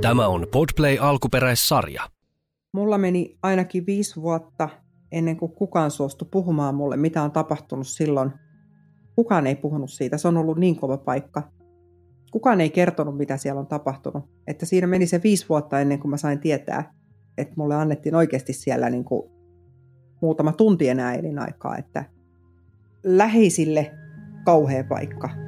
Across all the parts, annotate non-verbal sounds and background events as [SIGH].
Tämä on Podplay alkuperäissarja. Mulla meni ainakin viisi vuotta ennen kuin kukaan suostui puhumaan mulle, mitä on tapahtunut silloin. Kukaan ei puhunut siitä, se on ollut niin kova paikka. Kukaan ei kertonut, mitä siellä on tapahtunut. Että siinä meni se viisi vuotta ennen kuin mä sain tietää, että mulle annettiin oikeasti siellä niin kuin muutama tunti enää elinaikaa. Että läheisille kauhea paikka.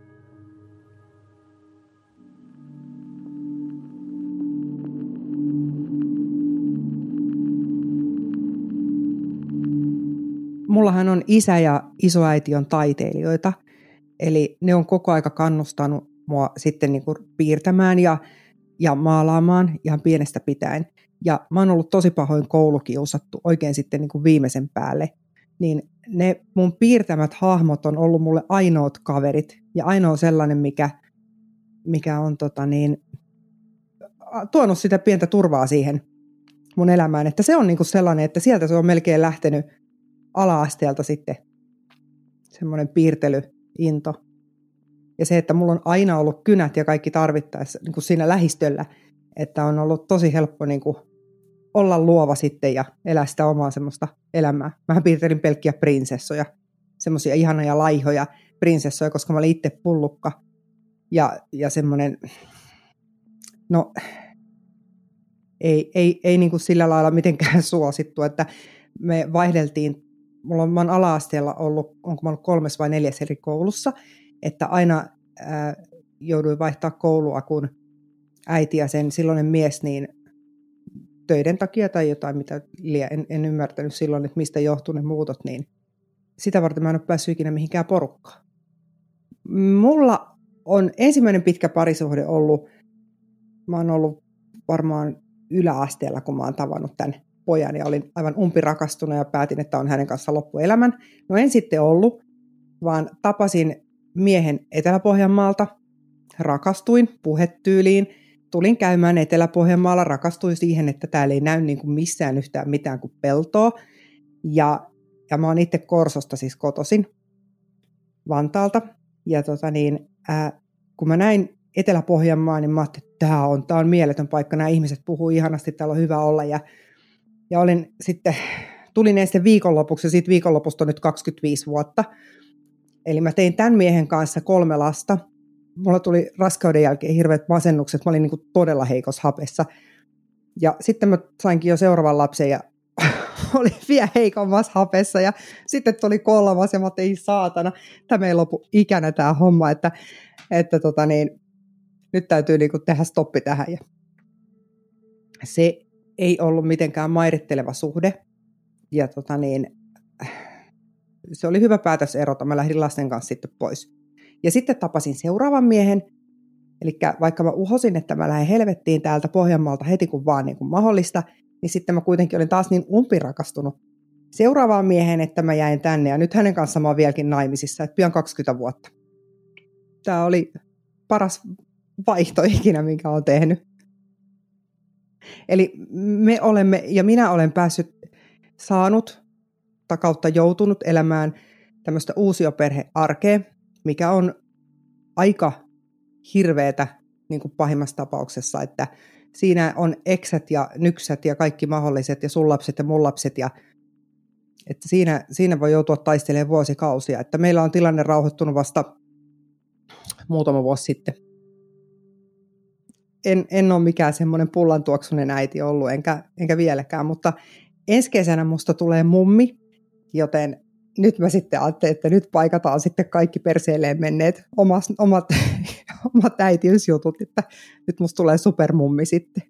mullahan on isä ja isoäiti on taiteilijoita, eli ne on koko aika kannustanut mua sitten niin kuin piirtämään ja, ja maalaamaan ihan pienestä pitäen. Ja mä oon ollut tosi pahoin koulukiusattu oikein sitten niin kuin viimeisen päälle. Niin ne mun piirtämät hahmot on ollut mulle ainoat kaverit ja ainoa sellainen, mikä, mikä on tota niin, tuonut sitä pientä turvaa siihen mun elämään. Että se on niin kuin sellainen, että sieltä se on melkein lähtenyt ala-asteelta sitten semmoinen piirtelyinto. Ja se, että mulla on aina ollut kynät ja kaikki tarvittaessa niin kuin siinä lähistöllä, että on ollut tosi helppo niin kuin olla luova sitten ja elää sitä omaa semmoista elämää. Mä piirtelin pelkkiä prinsessoja, semmoisia ihanoja laihoja prinsessoja, koska mä olin itse pullukka. Ja, ja semmoinen, no ei, ei, ei niin kuin sillä lailla mitenkään [LAUGHS] suosittu, että me vaihdeltiin mulla on, mä ala-asteella ollut, onko mä ollut kolmes vai neljäs eri koulussa, että aina ää, jouduin vaihtaa koulua, kun äiti ja sen silloinen mies niin töiden takia tai jotain, mitä en, en ymmärtänyt silloin, että mistä johtuu ne muutot, niin sitä varten mä en ole päässyt ikinä mihinkään porukkaan. Mulla on ensimmäinen pitkä parisuhde ollut, mä oon ollut varmaan yläasteella, kun mä oon tavannut tämän pojan ja olin aivan umpirakastunut ja päätin, että on hänen kanssa loppuelämän. No en sitten ollut, vaan tapasin miehen Etelä-Pohjanmaalta, rakastuin puhetyyliin, tulin käymään Etelä-Pohjanmaalla, rakastuin siihen, että täällä ei näy niin kuin missään yhtään mitään kuin peltoa. Ja, ja mä oon itse Korsosta siis kotosin Vantaalta. Ja tota niin, ää, kun mä näin Etelä-Pohjanmaa, niin mä ajattelin, että tämä on, tämä on mieletön paikka, nämä ihmiset puhuu ihanasti, täällä on hyvä olla. Ja ja olin sitten, tulin ensin viikonlopuksi ja siitä viikonlopusta on nyt 25 vuotta. Eli mä tein tämän miehen kanssa kolme lasta. Mulla tuli raskauden jälkeen hirveät masennukset. Mä olin niin todella heikossa hapessa. Ja sitten mä sainkin jo seuraavan lapsen ja [LAUGHS] oli vielä heikommassa hapessa. Ja sitten tuli kolmas ja mä tein saatana, tämä ei lopu ikänä tämä homma, että, että tota niin, nyt täytyy niin kuin tehdä stoppi tähän. Ja se ei ollut mitenkään mairitteleva suhde. Ja tota niin, se oli hyvä päätös erota. Mä lähdin lasten kanssa sitten pois. Ja sitten tapasin seuraavan miehen. Eli vaikka mä uhosin, että mä lähden helvettiin täältä Pohjanmaalta heti kun vaan niin kuin mahdollista, niin sitten mä kuitenkin olin taas niin umpirakastunut seuraavaan mieheen, että mä jäin tänne. Ja nyt hänen kanssaan mä oon vieläkin naimisissa, että pian 20 vuotta. Tämä oli paras vaihto ikinä, minkä olen tehnyt. Eli me olemme, ja minä olen päässyt, saanut kautta joutunut elämään tämmöistä uusioperhearkea, mikä on aika hirveetä niin kuin pahimmassa tapauksessa, että siinä on eksät ja nyksät ja kaikki mahdolliset ja sun lapset ja mun lapset ja että siinä, siinä voi joutua taistelemaan vuosikausia. Että meillä on tilanne rauhoittunut vasta muutama vuosi sitten en, en ole mikään semmoinen pullantuoksunen äiti ollut, enkä, enkä vieläkään, mutta ensi kesänä musta tulee mummi, joten nyt mä sitten ajattelin, että nyt paikataan sitten kaikki perseelleen menneet omat, omat, [LAUGHS] omat äitiysjutut, että nyt musta tulee supermummi sitten.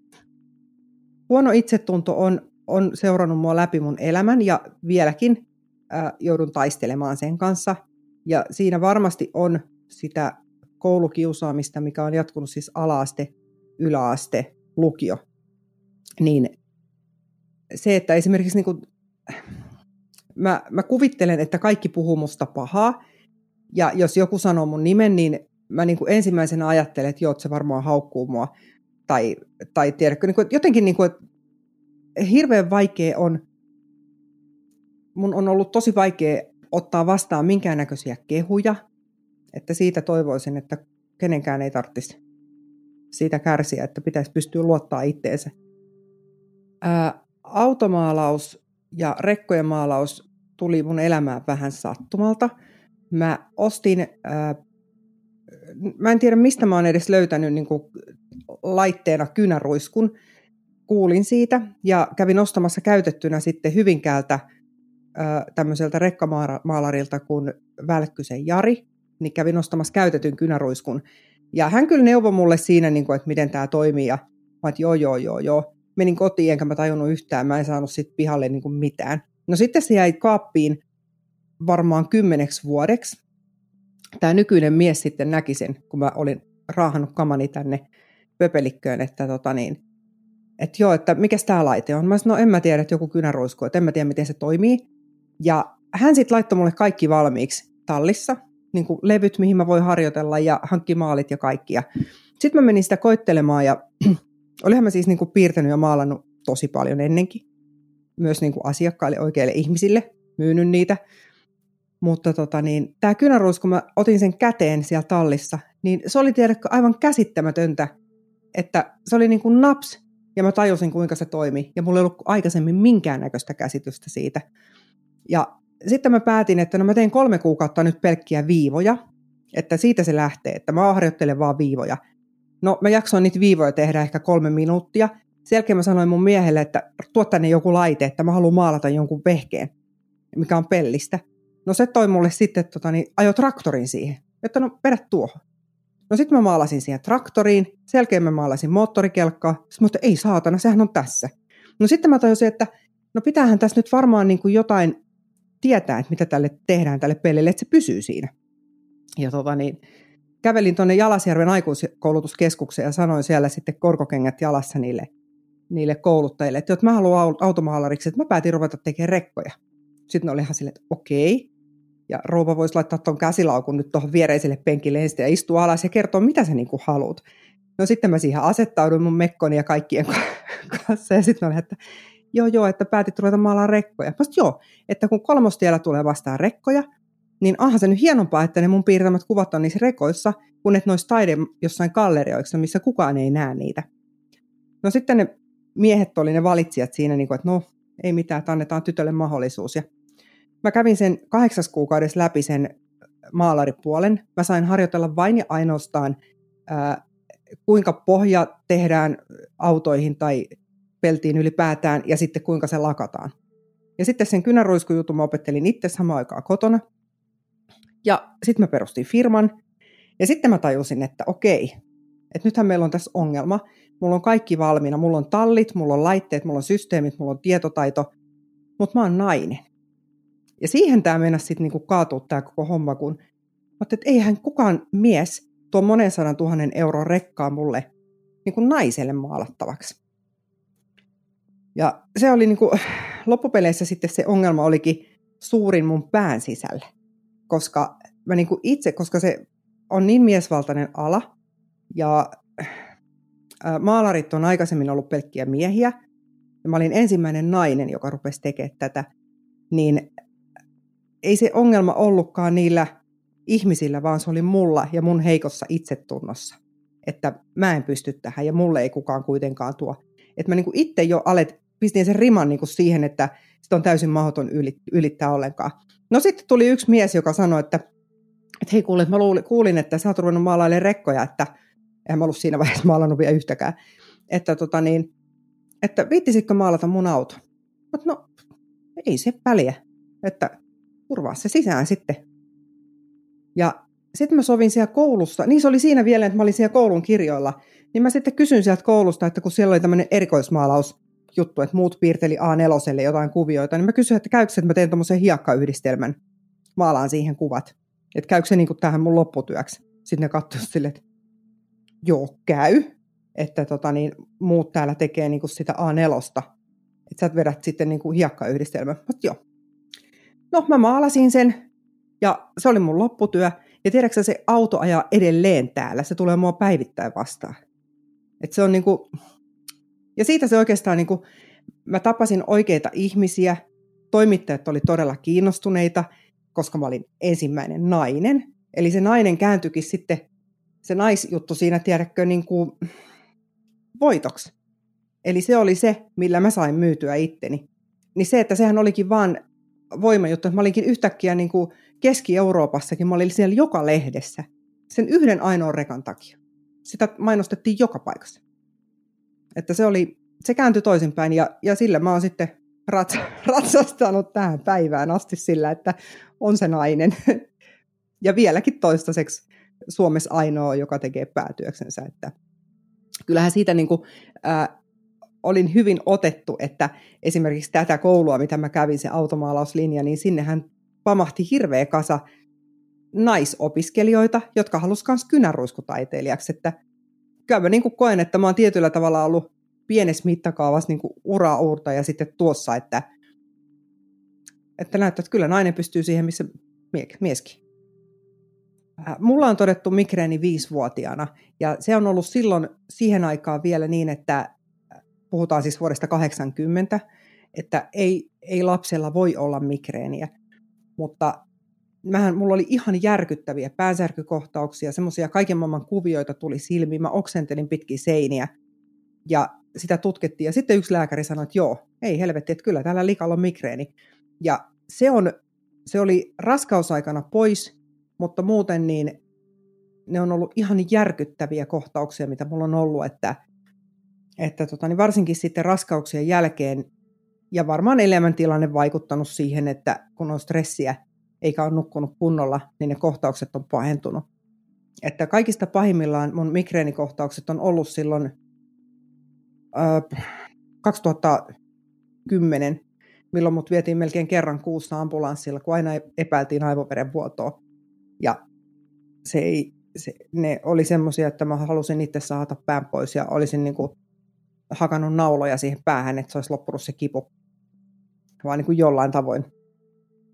Huono itsetunto on on seurannut mua läpi mun elämän ja vieläkin ää, joudun taistelemaan sen kanssa. Ja siinä varmasti on sitä koulukiusaamista, mikä on jatkunut siis alaaste, yläaste, lukio. Niin se, että esimerkiksi niin kuin, mä, mä kuvittelen, että kaikki puhuu musta pahaa, ja jos joku sanoo mun nimen, niin mä niin kuin ensimmäisenä ajattelen, että joo, se varmaan haukkuu mua. Tai, tai tiedätkö, niin kuin, jotenkin niin kuin, että hirveän vaikea on, mun on ollut tosi vaikea ottaa vastaan minkäännäköisiä kehuja, että siitä toivoisin, että kenenkään ei tarvitsisi siitä kärsiä, että pitäisi pystyä luottaa itteensä. Ää, automaalaus ja rekkojen maalaus tuli mun elämään vähän sattumalta. Mä ostin, ää, mä en tiedä mistä mä oon edes löytänyt niin kuin laitteena kynäruiskun, kuulin siitä ja kävin ostamassa käytettynä sitten Hyvinkäältä tämmöiseltä rekkamaalarilta kuin Välkkysen Jari, niin kävin ostamassa käytetyn kynäruiskun. Ja hän kyllä neuvoi mulle siinä, niin kuin, että miten tämä toimii, ja mä että joo, joo, joo, joo. Menin kotiin, enkä mä tajunnut yhtään, mä en saanut sitten pihalle niin kuin mitään. No sitten se jäi kaappiin varmaan kymmeneksi vuodeksi. Tämä nykyinen mies sitten näki sen, kun mä olin raahannut kamani tänne pöpelikköön, että tota niin, että joo, että mikä tämä laite on. Mä sanoin, no en mä tiedä, että joku kynäruisku, että en mä tiedä, miten se toimii. Ja hän sitten laittoi mulle kaikki valmiiksi tallissa, niin kuin levyt, mihin mä voin harjoitella ja hankki maalit ja kaikkia. Sitten mä menin sitä koittelemaan ja [CLEARS THROAT] olihan mä siis niin kuin piirtänyt ja maalannut tosi paljon ennenkin. Myös niin kuin asiakkaille, oikeille ihmisille, myynyt niitä. Mutta tota niin, tämä kynäruis, kun mä otin sen käteen siellä tallissa, niin se oli tiedätkö aivan käsittämätöntä, että se oli niin kuin naps ja mä tajusin, kuinka se toimi. Ja mulla ei ollut aikaisemmin minkäännäköistä käsitystä siitä. Ja sitten mä päätin, että no mä teen kolme kuukautta nyt pelkkiä viivoja, että siitä se lähtee, että mä harjoittelen vaan viivoja. No mä jaksoin niitä viivoja tehdä ehkä kolme minuuttia. Sen jälkeen mä sanoin mun miehelle, että tuo tänne joku laite, että mä haluan maalata jonkun vehkeen, mikä on pellistä. No se toi mulle sitten, tota, niin, ajo traktorin siihen, että no vedä tuohon. No sitten mä maalasin siihen traktoriin, sen jälkeen mä maalasin moottorikelkkaa, mutta ei saatana, sehän on tässä. No sitten mä tajusin, että no pitäähän tässä nyt varmaan niin kuin jotain tietää, että mitä tälle tehdään tälle pelille, että se pysyy siinä. Ja tota niin, kävelin tuonne Jalasjärven aikuiskoulutuskeskukseen ja sanoin siellä sitten korkokengät jalassa niille, niille kouluttajille, että jos mä haluan automaalariksi, että mä päätin ruveta tekemään rekkoja. Sitten ne oli ihan silleen, että okei, ja rouva voisi laittaa tuon käsilaukun nyt tuohon viereiselle penkille ja istua alas ja kertoa, mitä sä niinku haluat. No sitten mä siihen asettauduin mun mekkoni ja kaikkien kanssa ja sitten mä olin, että joo joo, että päätit ruveta maalaa rekkoja. Mä joo, että kun kolmostiellä tulee vastaan rekkoja, niin onhan se nyt hienompaa, että ne mun piirtämät kuvat on niissä rekoissa, kun et noissa taide jossain gallerioissa, missä kukaan ei näe niitä. No sitten ne miehet oli ne valitsijat siinä, niin kuin, että no ei mitään, että annetaan tytölle mahdollisuus. Ja Mä kävin sen kahdeksas kuukaudessa läpi sen maalaripuolen. Mä sain harjoitella vain ja ainoastaan, ää, kuinka pohja tehdään autoihin tai peltiin ylipäätään ja sitten kuinka se lakataan. Ja sitten sen kynäruiskujutun mä opettelin itse samaan aikaan kotona. Ja sitten mä perustin firman. Ja sitten mä tajusin, että okei, että nythän meillä on tässä ongelma. Mulla on kaikki valmiina. Mulla on tallit, mulla on laitteet, mulla on systeemit, mulla on tietotaito. Mutta mä oon nainen. Ja siihen tämä mennä sitten niinku kaatua tämä koko homma, kun että eihän kukaan mies tuo monen sadan tuhannen euron rekkaa mulle niinku naiselle maalattavaksi. Ja se oli niinku, loppupeleissä sitten se ongelma olikin suurin mun pään sisällä. Koska mä niinku itse, koska se on niin miesvaltainen ala ja maalarit on aikaisemmin ollut pelkkiä miehiä, ja mä olin ensimmäinen nainen, joka rupesi tekemään tätä, niin ei se ongelma ollutkaan niillä ihmisillä, vaan se oli mulla ja mun heikossa itsetunnossa. Että mä en pysty tähän ja mulle ei kukaan kuitenkaan tuo. Että mä niinku itse jo alet, pistin sen riman niinku siihen, että sitä on täysin mahdoton ylittää ollenkaan. No sitten tuli yksi mies, joka sanoi, että, että hei kuule, mä kuulin, että sä oot ruvennut maalailemaan rekkoja, että en mä ollut siinä vaiheessa maalannut vielä yhtäkään. Että, tota niin, että viittisitkö maalata mun auto? Mutta no, ei se väliä. Että turvaa se sisään sitten. Ja sitten mä sovin siellä koulussa, niin se oli siinä vielä, että mä olin siellä koulun kirjoilla, niin mä sitten kysyin sieltä koulusta, että kun siellä oli tämmöinen erikoismaalaus juttu, että muut piirteli A4 jotain kuvioita, niin mä kysyin, että käykö että mä teen tämmöisen hiekkayhdistelmän, maalaan siihen kuvat. Että käykö se niin kuin tähän mun lopputyöksi. Sitten ne katsoivat silleen, että joo, käy. Että tota, niin, muut täällä tekee niin kuin sitä A4. Että sä vedät sitten niin kuin hiekkayhdistelmän. Mutta joo. No, mä maalasin sen ja se oli mun lopputyö. Ja tiedätkö se auto ajaa edelleen täällä. Se tulee mua päivittäin vastaan. Et se on niinku, ja siitä se oikeastaan niinku, mä tapasin oikeita ihmisiä, toimittajat oli todella kiinnostuneita, koska mä olin ensimmäinen nainen. Eli se nainen kääntyikin sitten, se naisjuttu siinä, tiedätkö, niin kuin voitoksi. Eli se oli se, millä mä sain myytyä itteni. Niin se, että sehän olikin vaan voimajuttu, että mä olinkin yhtäkkiä niin kuin Keski-Euroopassakin, mä olin siellä joka lehdessä sen yhden ainoan rekan takia. Sitä mainostettiin joka paikassa. Että se oli, se kääntyi toisinpäin ja, ja sillä mä oon sitten rat, [LAUGHS] ratsastanut tähän päivään asti sillä, että on se nainen. [LAUGHS] Ja vieläkin toistaiseksi Suomessa ainoa, joka tekee päätyöksensä. Että kyllähän siitä niin kuin, ää, olin hyvin otettu, että esimerkiksi tätä koulua, mitä mä kävin, se automaalauslinja, niin sinnehän pamahti hirveä kasa naisopiskelijoita, jotka halusivat myös kynäruiskutaiteilijaksi. Että kyllä mä niin kuin koen, että mä oon tietyllä tavalla ollut pienessä mittakaavassa niin kuin ura ja sitten tuossa, että, että näyttää, että kyllä nainen pystyy siihen, missä mieskin. Äh, mulla on todettu migreeni viisivuotiaana ja se on ollut silloin siihen aikaan vielä niin, että puhutaan siis vuodesta 80, että ei, ei lapsella voi olla migreeniä, mutta mähän, mulla oli ihan järkyttäviä päänsärkykohtauksia, semmoisia kaiken maailman kuvioita tuli silmiin, mä oksentelin pitkin seiniä ja sitä tutkittiin. Ja sitten yksi lääkäri sanoi, että joo, ei helvetti, että kyllä tällä likalla on migreeni. Ja se, on, se oli raskausaikana pois, mutta muuten niin ne on ollut ihan järkyttäviä kohtauksia, mitä mulla on ollut, että, että tota, niin varsinkin sitten raskauksien jälkeen, ja varmaan elämäntilanne vaikuttanut siihen, että kun on stressiä, eikä ole nukkunut kunnolla, niin ne kohtaukset on pahentunut. Että kaikista pahimmillaan mun migreenikohtaukset on ollut silloin äh, 2010, milloin mut vietiin melkein kerran kuussa ambulanssilla, kun aina epäiltiin aivoverenvuotoa. Ja se ei, se, ne oli semmoisia, että mä halusin itse saada pään pois ja olisin niin kuin hakannut nauloja siihen päähän, että se olisi loppunut se kipu. Vaan niin kuin jollain tavoin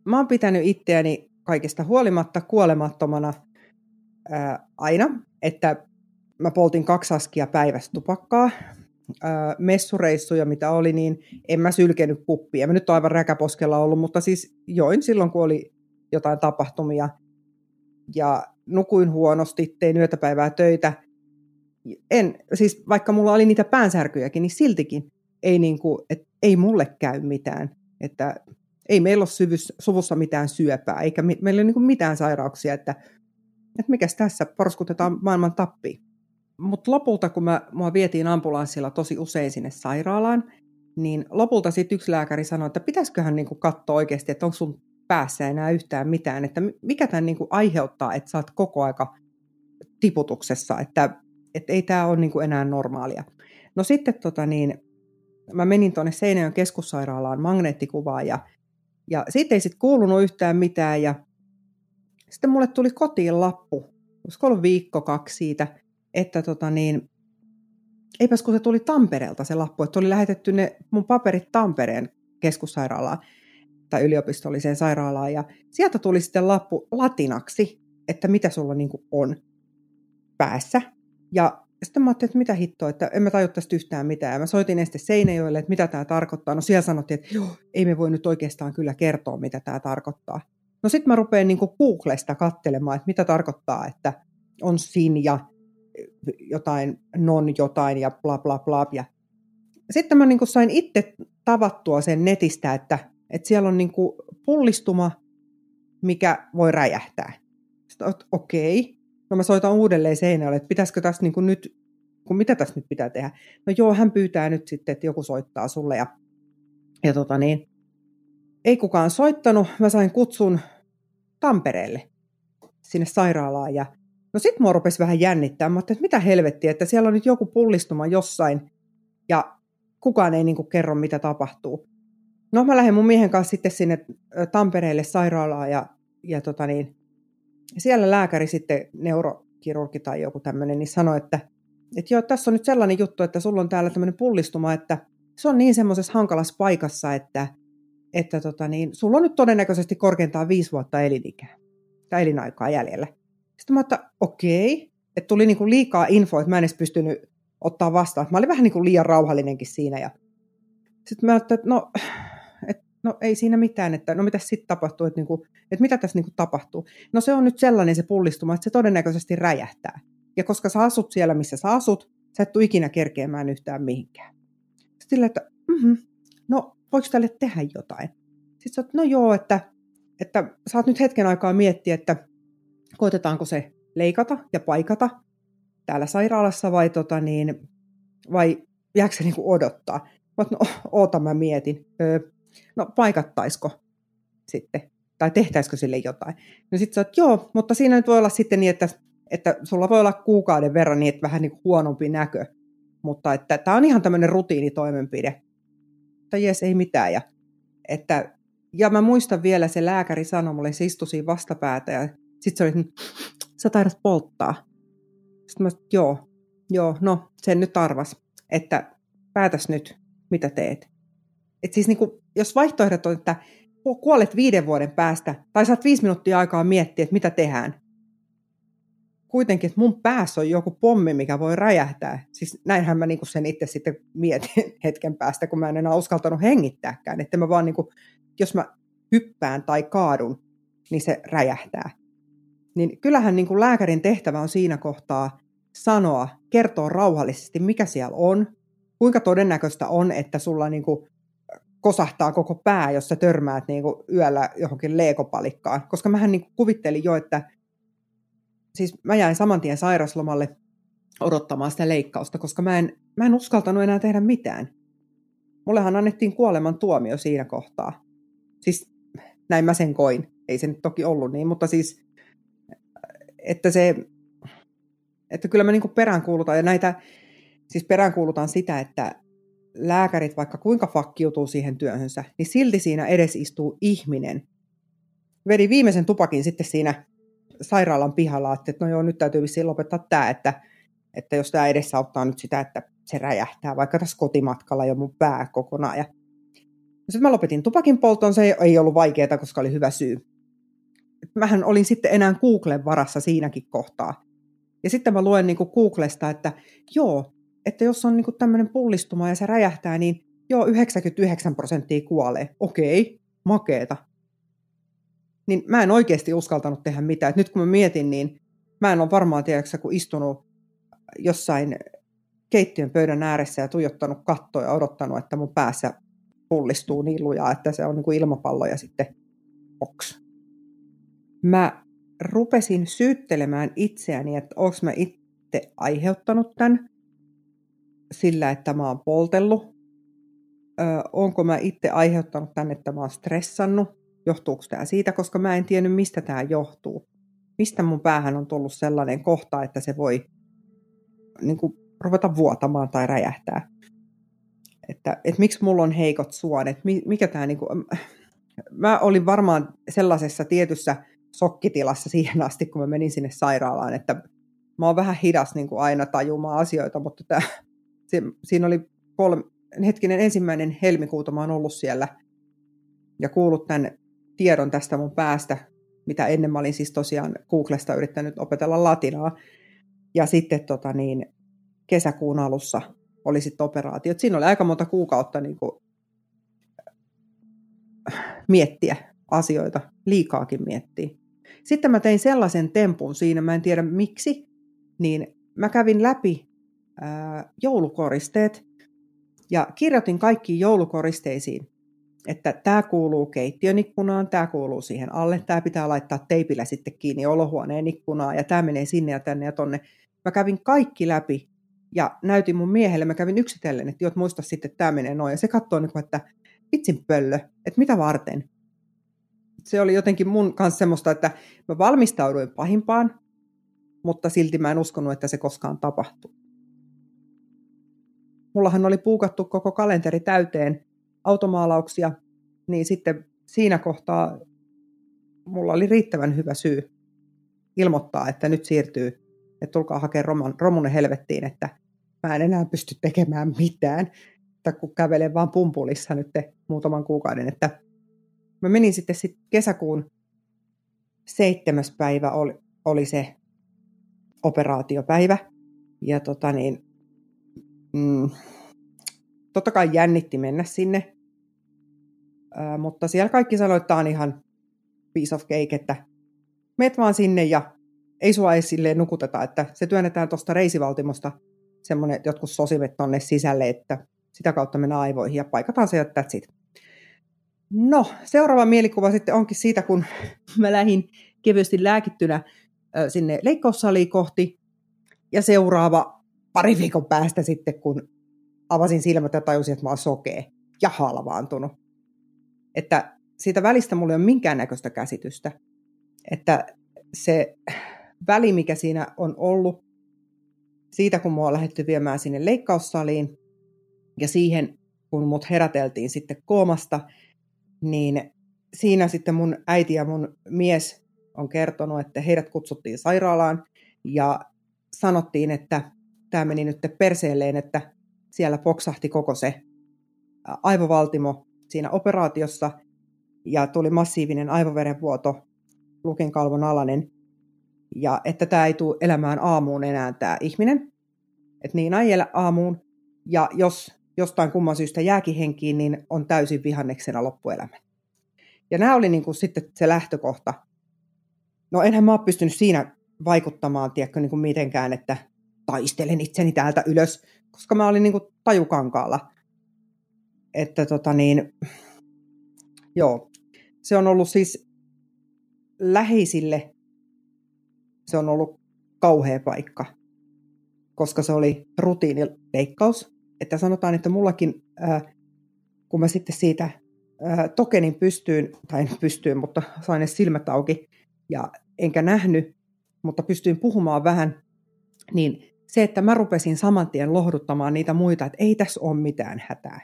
mä oon pitänyt itseäni kaikesta huolimatta kuolemattomana ää, aina, että mä poltin kaksi askia päivässä tupakkaa. Ää, messureissuja, mitä oli, niin en mä sylkenyt kuppia. Mä nyt aivan räkäposkella ollut, mutta siis join silloin, kun oli jotain tapahtumia. Ja nukuin huonosti, tein yötäpäivää töitä. En, siis vaikka mulla oli niitä päänsärkyjäkin, niin siltikin ei, niin kuin, et, ei mulle käy mitään. Että ei meillä ole syvys, suvussa mitään syöpää, eikä me, meillä ole niin mitään sairauksia, että, että mikäs tässä porskutetaan maailman tappiin. Mutta lopulta, kun mä, mua vietiin ambulanssilla tosi usein sinne sairaalaan, niin lopulta sitten yksi lääkäri sanoi, että pitäisiköhän niinku katsoa oikeasti, että onko sun päässä enää yhtään mitään, että mikä tämän niinku aiheuttaa, että sä oot koko aika tiputuksessa, että, että ei tämä ole niinku enää normaalia. No sitten tota niin, mä menin tuonne Seinäjön keskussairaalaan magneettikuvaan ja ja siitä ei sitten kuulunut yhtään mitään ja sitten mulle tuli kotiin lappu, olisiko ollut viikko kaksi siitä, että tota niin, eipäs kun se tuli Tampereelta se lappu, että oli lähetetty ne mun paperit Tampereen keskussairaalaan tai yliopistolliseen sairaalaan ja sieltä tuli sitten lappu latinaksi, että mitä sulla niin on päässä. Ja sitten mä ajattelin, että mitä hittoa, että en mä tajua tästä yhtään mitään. Mä soitin este Seinäjoelle, että mitä tämä tarkoittaa. No siellä sanottiin, että joo, ei me voi nyt oikeastaan kyllä kertoa, mitä tämä tarkoittaa. No sitten mä rupean niin Googlesta katselemaan, että mitä tarkoittaa, että on sin ja jotain non jotain ja bla bla bla. Ja sitten mä niin sain itse tavattua sen netistä, että, että siellä on niin pullistuma, mikä voi räjähtää. Sitten okei, okay No mä soitan uudelleen seinälle, että pitäisikö tässä niin kuin nyt, kun mitä tässä nyt pitää tehdä. No joo, hän pyytää nyt sitten, että joku soittaa sulle ja, ja tota niin, ei kukaan soittanut. Mä sain kutsun Tampereelle sinne sairaalaan ja no sit mua rupesi vähän jännittää. Mä että mitä helvettiä, että siellä on nyt joku pullistuma jossain ja kukaan ei niin kuin kerro, mitä tapahtuu. No mä lähdin mun miehen kanssa sitten sinne Tampereelle sairaalaan ja, ja tota niin, siellä lääkäri sitten, neurokirurgi tai joku tämmöinen, niin sanoi, että, että joo, tässä on nyt sellainen juttu, että sulla on täällä tämmöinen pullistuma, että se on niin semmoisessa hankalassa paikassa, että, että tota niin, sulla on nyt todennäköisesti korkeintaan viisi vuotta elinikää tai elinaikaa jäljellä. Sitten mä että okei, että tuli niinku liikaa infoa, että mä en edes pystynyt ottaa vastaan. Mä olin vähän niinku liian rauhallinenkin siinä. Ja... Sitten mä ajattelin, että no, no ei siinä mitään, että no mitä sitten tapahtuu, että, niinku, että mitä tässä niinku tapahtuu. No se on nyt sellainen se pullistuma, että se todennäköisesti räjähtää. Ja koska sä asut siellä, missä sä asut, sä et tule ikinä kerkeämään yhtään mihinkään. Sitten että mm-hmm, no voiko tälle tehdä jotain? Sitten sä no joo, että, että saat nyt hetken aikaa miettiä, että koitetaanko se leikata ja paikata täällä sairaalassa vai, tota niin, vai jääkö se niin odottaa? Mä no oota mä mietin. Öö, no paikattaisiko sitten? Tai tehtäisikö sille jotain? No sitten sä että joo, mutta siinä nyt voi olla sitten niin, että, että sulla voi olla kuukauden verran niin, että vähän niin huonompi näkö. Mutta että tämä on ihan tämmöinen rutiinitoimenpide. Tai jes, ei mitään. Ja, että, ja mä muistan vielä, se lääkäri sanoi mulle, se istui siinä vastapäätä ja sitten se oli, sä taidat polttaa. Sitten mä joo, joo, no sen nyt arvas, että päätäs nyt, mitä teet. Et siis niin kuin, jos vaihtoehdot on, että kuolet viiden vuoden päästä, tai saat viisi minuuttia aikaa miettiä, että mitä tehdään. Kuitenkin, että mun päässä on joku pommi, mikä voi räjähtää. Siis näinhän mä niin sen itse sitten mietin [LAUGHS] hetken päästä, kun mä en enää uskaltanut hengittääkään. Että mä vaan niin kuin, jos mä hyppään tai kaadun, niin se räjähtää niin kyllähän niin kuin lääkärin tehtävä on siinä kohtaa sanoa, kertoa rauhallisesti, mikä siellä on, kuinka todennäköistä on, että sulla niin kuin kosahtaa koko pää, jos sä törmäät niin kuin yöllä johonkin leekopalikkaan. Koska mähän niin kuin kuvittelin jo, että siis mä jäin saman tien sairaslomalle odottamaan sitä leikkausta, koska mä en, mä en uskaltanut enää tehdä mitään. Mullehan annettiin kuoleman tuomio siinä kohtaa. Siis näin mä sen koin. Ei se nyt toki ollut niin, mutta siis että se, että kyllä me niin peräänkuulutaan, ja näitä, siis peräänkuulutaan sitä, että lääkärit vaikka kuinka fakkiutuu siihen työhönsä, niin silti siinä edes istuu ihminen. Vedi viimeisen tupakin sitten siinä sairaalan pihalla, että no joo, nyt täytyy vissiin lopettaa tämä, että, että jos tämä edessä auttaa nyt sitä, että se räjähtää, vaikka tässä kotimatkalla jo mun pää kokonaan. Ja sitten mä lopetin tupakin polton, se ei ollut vaikeaa, koska oli hyvä syy mähän olin sitten enää Googlen varassa siinäkin kohtaa. Ja sitten mä luen niin Googlesta, että joo, että jos on niin kuin tämmöinen pullistuma ja se räjähtää, niin joo, 99 prosenttia kuolee. Okei, makeeta. Niin mä en oikeasti uskaltanut tehdä mitään. Et nyt kun mä mietin, niin mä en ole varmaan, tiedätkö, kun istunut jossain keittiön pöydän ääressä ja tuijottanut kattoa ja odottanut, että mun päässä pullistuu niin lujaa, että se on niin kuin ilmapallo ja sitten box mä rupesin syyttelemään itseäni, että onko mä itse aiheuttanut tämän sillä, että mä oon poltellut. Ö, onko mä itse aiheuttanut tämän, että mä oon stressannut. Johtuuko tämä siitä, koska mä en tiennyt, mistä tämä johtuu. Mistä mun päähän on tullut sellainen kohta, että se voi niin kuin, ruveta vuotamaan tai räjähtää. Että, että miksi mulla on heikot suonet, mikä tämä niin kuin, mä olin varmaan sellaisessa tietyssä sokkitilassa siihen asti, kun mä menin sinne sairaalaan, että mä oon vähän hidas niin kuin aina tajumaan asioita, mutta tämä, se, siinä oli kolme, hetkinen ensimmäinen helmikuuta mä oon ollut siellä ja kuullut tämän tiedon tästä mun päästä, mitä ennen mä olin siis tosiaan Googlesta yrittänyt opetella latinaa. Ja sitten tota niin, kesäkuun alussa oli sitten operaatiot. Siinä oli aika monta kuukautta niin kuin, miettiä asioita, liikaakin miettiä. Sitten mä tein sellaisen tempun siinä, mä en tiedä miksi, niin mä kävin läpi joulukoristeet ja kirjoitin kaikkiin joulukoristeisiin, että tämä kuuluu keittiön ikkunaan, tämä kuuluu siihen alle, tämä pitää laittaa teipillä sitten kiinni olohuoneen ikkunaan ja tämä menee sinne ja tänne ja tonne. Mä kävin kaikki läpi ja näytin mun miehelle, mä kävin yksitellen, että jot muista sitten, että tämä menee noin. Ja se katsoo, niin kuin, että vitsin pöllö, että mitä varten se oli jotenkin mun kanssa semmoista, että mä valmistauduin pahimpaan, mutta silti mä en uskonut, että se koskaan tapahtuu. Mullahan oli puukattu koko kalenteri täyteen automaalauksia, niin sitten siinä kohtaa mulla oli riittävän hyvä syy ilmoittaa, että nyt siirtyy, että tulkaa hakemaan romunen helvettiin, että mä en enää pysty tekemään mitään, että kun kävelen vaan pumpulissa nyt muutaman kuukauden, että mä menin sitten sit kesäkuun seitsemäs päivä oli, oli se operaatiopäivä, ja tota niin, mm, totta kai jännitti mennä sinne, Ää, mutta siellä kaikki sanoivat, että tämä on ihan piece of cake, että meet vaan sinne ja ei sua edes silleen nukuteta, että se työnnetään tuosta reisivaltimosta semmoinen jotkut sosimet tonne sisälle, että sitä kautta mennään aivoihin ja paikataan se ja that's it. No, seuraava mielikuva sitten onkin siitä, kun [LAUGHS] mä lähdin kevyesti lääkittynä sinne leikkaussaliin kohti. Ja seuraava pari viikon päästä sitten, kun avasin silmät ja tajusin, että mä oon sokea ja halvaantunut. Että siitä välistä mulla ei ole minkäännäköistä käsitystä. Että se väli, mikä siinä on ollut, siitä kun mua on lähdetty viemään sinne leikkaussaliin ja siihen, kun mut heräteltiin sitten koomasta, niin siinä sitten mun äiti ja mun mies on kertonut, että heidät kutsuttiin sairaalaan ja sanottiin, että tämä meni nyt perseelleen, että siellä poksahti koko se aivovaltimo siinä operaatiossa ja tuli massiivinen aivoverenvuoto lukenkalvon alainen ja että tämä ei tule elämään aamuun enää tämä ihminen. Että niin ei elä aamuun ja jos jostain kumman syystä jääkin henkiin, niin on täysin vihanneksena loppuelämä. Ja nämä oli niin kuin sitten se lähtökohta. No enhän mä ole pystynyt siinä vaikuttamaan, tiedätkö, niin kuin mitenkään, että taistelen itseni täältä ylös, koska mä olin niin kuin tajukankaalla. Että tota niin, joo, se on ollut siis läheisille, se on ollut kauhea paikka, koska se oli rutiinileikkaus. Että sanotaan, että mullakin, ää, kun mä sitten siitä ää, tokenin pystyyn, tai en pystyyn, mutta sain ne silmät auki ja enkä nähnyt, mutta pystyin puhumaan vähän, niin se, että mä rupesin saman tien lohduttamaan niitä muita, että ei tässä ole mitään hätää.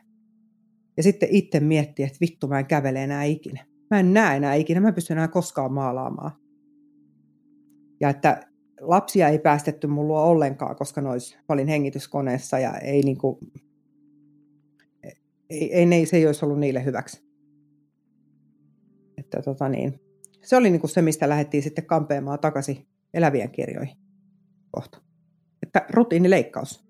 Ja sitten itse miettiä, että vittu mä en kävele enää ikinä. Mä en näe enää ikinä, mä en pysty enää koskaan maalaamaan. Ja että lapsia ei päästetty mulla ollenkaan, koska ne olisi, olin hengityskoneessa ja ei niinku, ei, ei, ei, se ei olisi ollut niille hyväksi. Että tota niin, se oli niinku se, mistä lähdettiin sitten kampeamaan takaisin elävien kirjoihin kohta. Että rutiinileikkaus.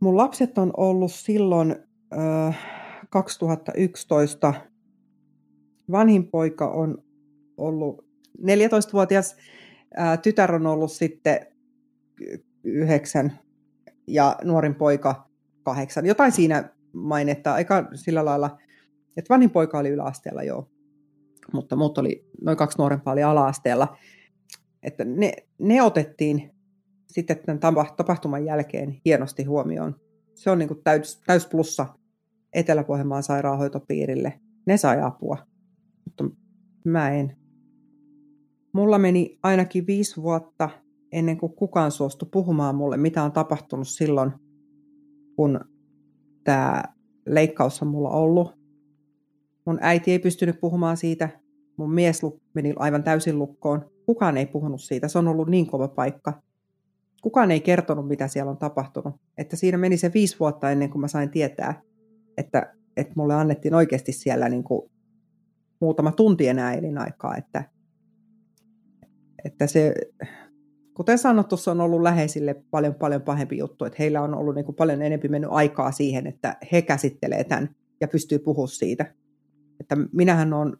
Mun lapset on ollut silloin ö, 2011. Vanhin poika on ollut 14-vuotias, ä, tytär on ollut sitten yhdeksän ja nuorin poika kahdeksan. Jotain siinä mainetta, aika sillä lailla, että vanhin poika oli yläasteella joo, mutta muut oli, noin kaksi nuorempaa oli ala-asteella. Että ne, ne otettiin sitten tämän tapahtuman jälkeen hienosti huomioon. Se on niin kuin täys, täys plussa Etelä-Pohjanmaan sairaanhoitopiirille. Ne sai apua, mutta mä en. Mulla meni ainakin viisi vuotta ennen kuin kukaan suostui puhumaan mulle, mitä on tapahtunut silloin, kun tämä leikkaus on mulla ollut. Mun äiti ei pystynyt puhumaan siitä. Mun mies meni aivan täysin lukkoon. Kukaan ei puhunut siitä. Se on ollut niin kova paikka. Kukaan ei kertonut, mitä siellä on tapahtunut. Että siinä meni se viisi vuotta ennen kuin mä sain tietää, että, että mulle annettiin oikeasti siellä niin kuin muutama tunti enää elinaikaa. Että, että se, kuten sanottu, se on ollut läheisille paljon paljon pahempi juttu, että heillä on ollut niin kuin paljon enemmän mennyt aikaa siihen, että he käsittelee tämän ja pystyy puhumaan siitä. Että minähän olen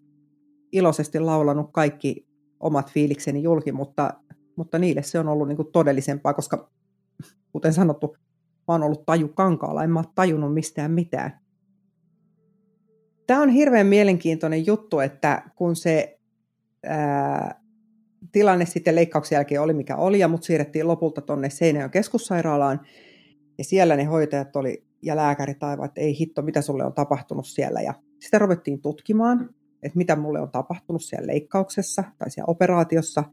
iloisesti laulanut kaikki omat fiilikseni julki, mutta, mutta niille se on ollut niin kuin todellisempaa, koska kuten sanottu, mä oon ollut taju kankaalla, en mä ole tajunnut mistään mitään. Tämä on hirveän mielenkiintoinen juttu, että kun se ää, tilanne sitten leikkauksen jälkeen oli mikä oli, ja mut siirrettiin lopulta tuonne Seinäjoen keskussairaalaan, ja siellä ne hoitajat oli, ja lääkärit aivan, että ei hitto, mitä sulle on tapahtunut siellä, ja sitä ruvettiin tutkimaan, että mitä mulle on tapahtunut siellä leikkauksessa tai siellä operaatiossa,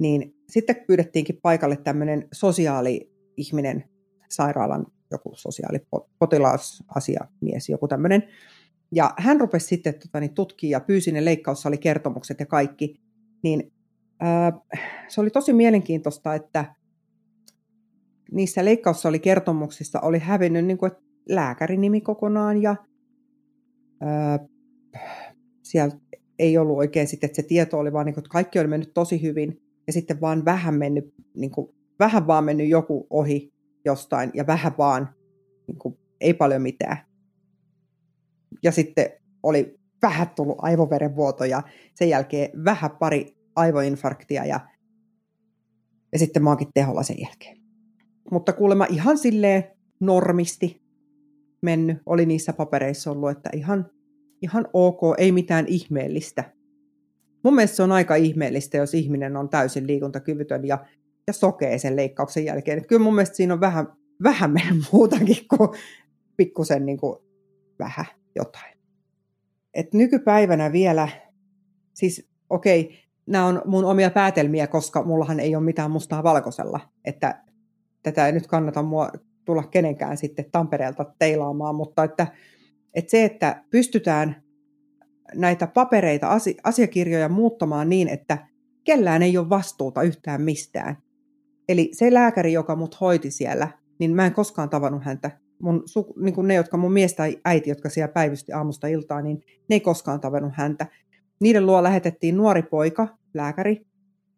niin sitten pyydettiinkin paikalle tämmöinen sosiaali-ihminen sairaalan joku sosiaalipotilasasiamies, joku tämmöinen. Ja hän rupesi sitten tota, niin, tutkia ja pyysi ne kertomukset ja kaikki. Niin ää, se oli tosi mielenkiintoista, että niissä kertomuksissa oli hävinnyt niin kuin, lääkärinimi kokonaan ja ää, siellä ei ollut oikein sitten, että se tieto oli vaan, niin kuin, että kaikki oli mennyt tosi hyvin ja sitten vaan vähän mennyt, niin kuin, vähän vaan mennyt joku ohi jostain ja vähän vaan, niin kuin, ei paljon mitään. Ja sitten oli vähän tullut aivoverenvuoto ja sen jälkeen vähän pari aivoinfarktia ja, ja sitten mä oonkin teholla sen jälkeen. Mutta kuulemma ihan silleen normisti mennyt, oli niissä papereissa ollut, että ihan, ihan ok, ei mitään ihmeellistä. Mun mielestä se on aika ihmeellistä, jos ihminen on täysin liikuntakyvytön ja, ja sokee sen leikkauksen jälkeen. Että kyllä mun mielestä siinä on vähän, vähän mennyt [LAUGHS] muutakin kuin pikkusen niin kuin vähän jotain. Et nykypäivänä vielä, siis okei, okay, nämä on mun omia päätelmiä, koska mullahan ei ole mitään mustaa valkoisella, että tätä ei nyt kannata mua tulla kenenkään sitten Tampereelta teilaamaan, mutta että, että se, että pystytään näitä papereita, asiakirjoja muuttamaan niin, että kellään ei ole vastuuta yhtään mistään. Eli se lääkäri, joka mut hoiti siellä, niin mä en koskaan tavannut häntä. Mun, niin kuin ne, jotka mun mies tai äiti, jotka siellä päivysti aamusta iltaan, niin ne ei koskaan tavannut häntä. Niiden luo lähetettiin nuori poika, lääkäri,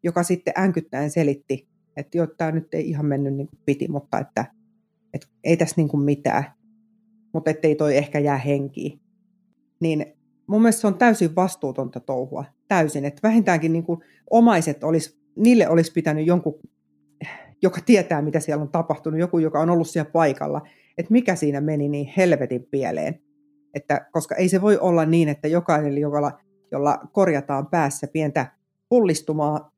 joka sitten änkyttäen selitti, että joo, tämä nyt ei ihan mennyt niin kuin piti, mutta että, että ei tässä niin kuin mitään, mutta ettei toi ehkä jää henkiin. Niin mun mielestä se on täysin vastuutonta touhua, täysin, että vähintäänkin niin kuin omaiset olisi, niille olisi pitänyt jonkun, joka tietää, mitä siellä on tapahtunut, joku, joka on ollut siellä paikalla, että mikä siinä meni niin helvetin pieleen. Että, koska ei se voi olla niin, että jokainen, jolla, jolla korjataan päässä pientä pullistumaa,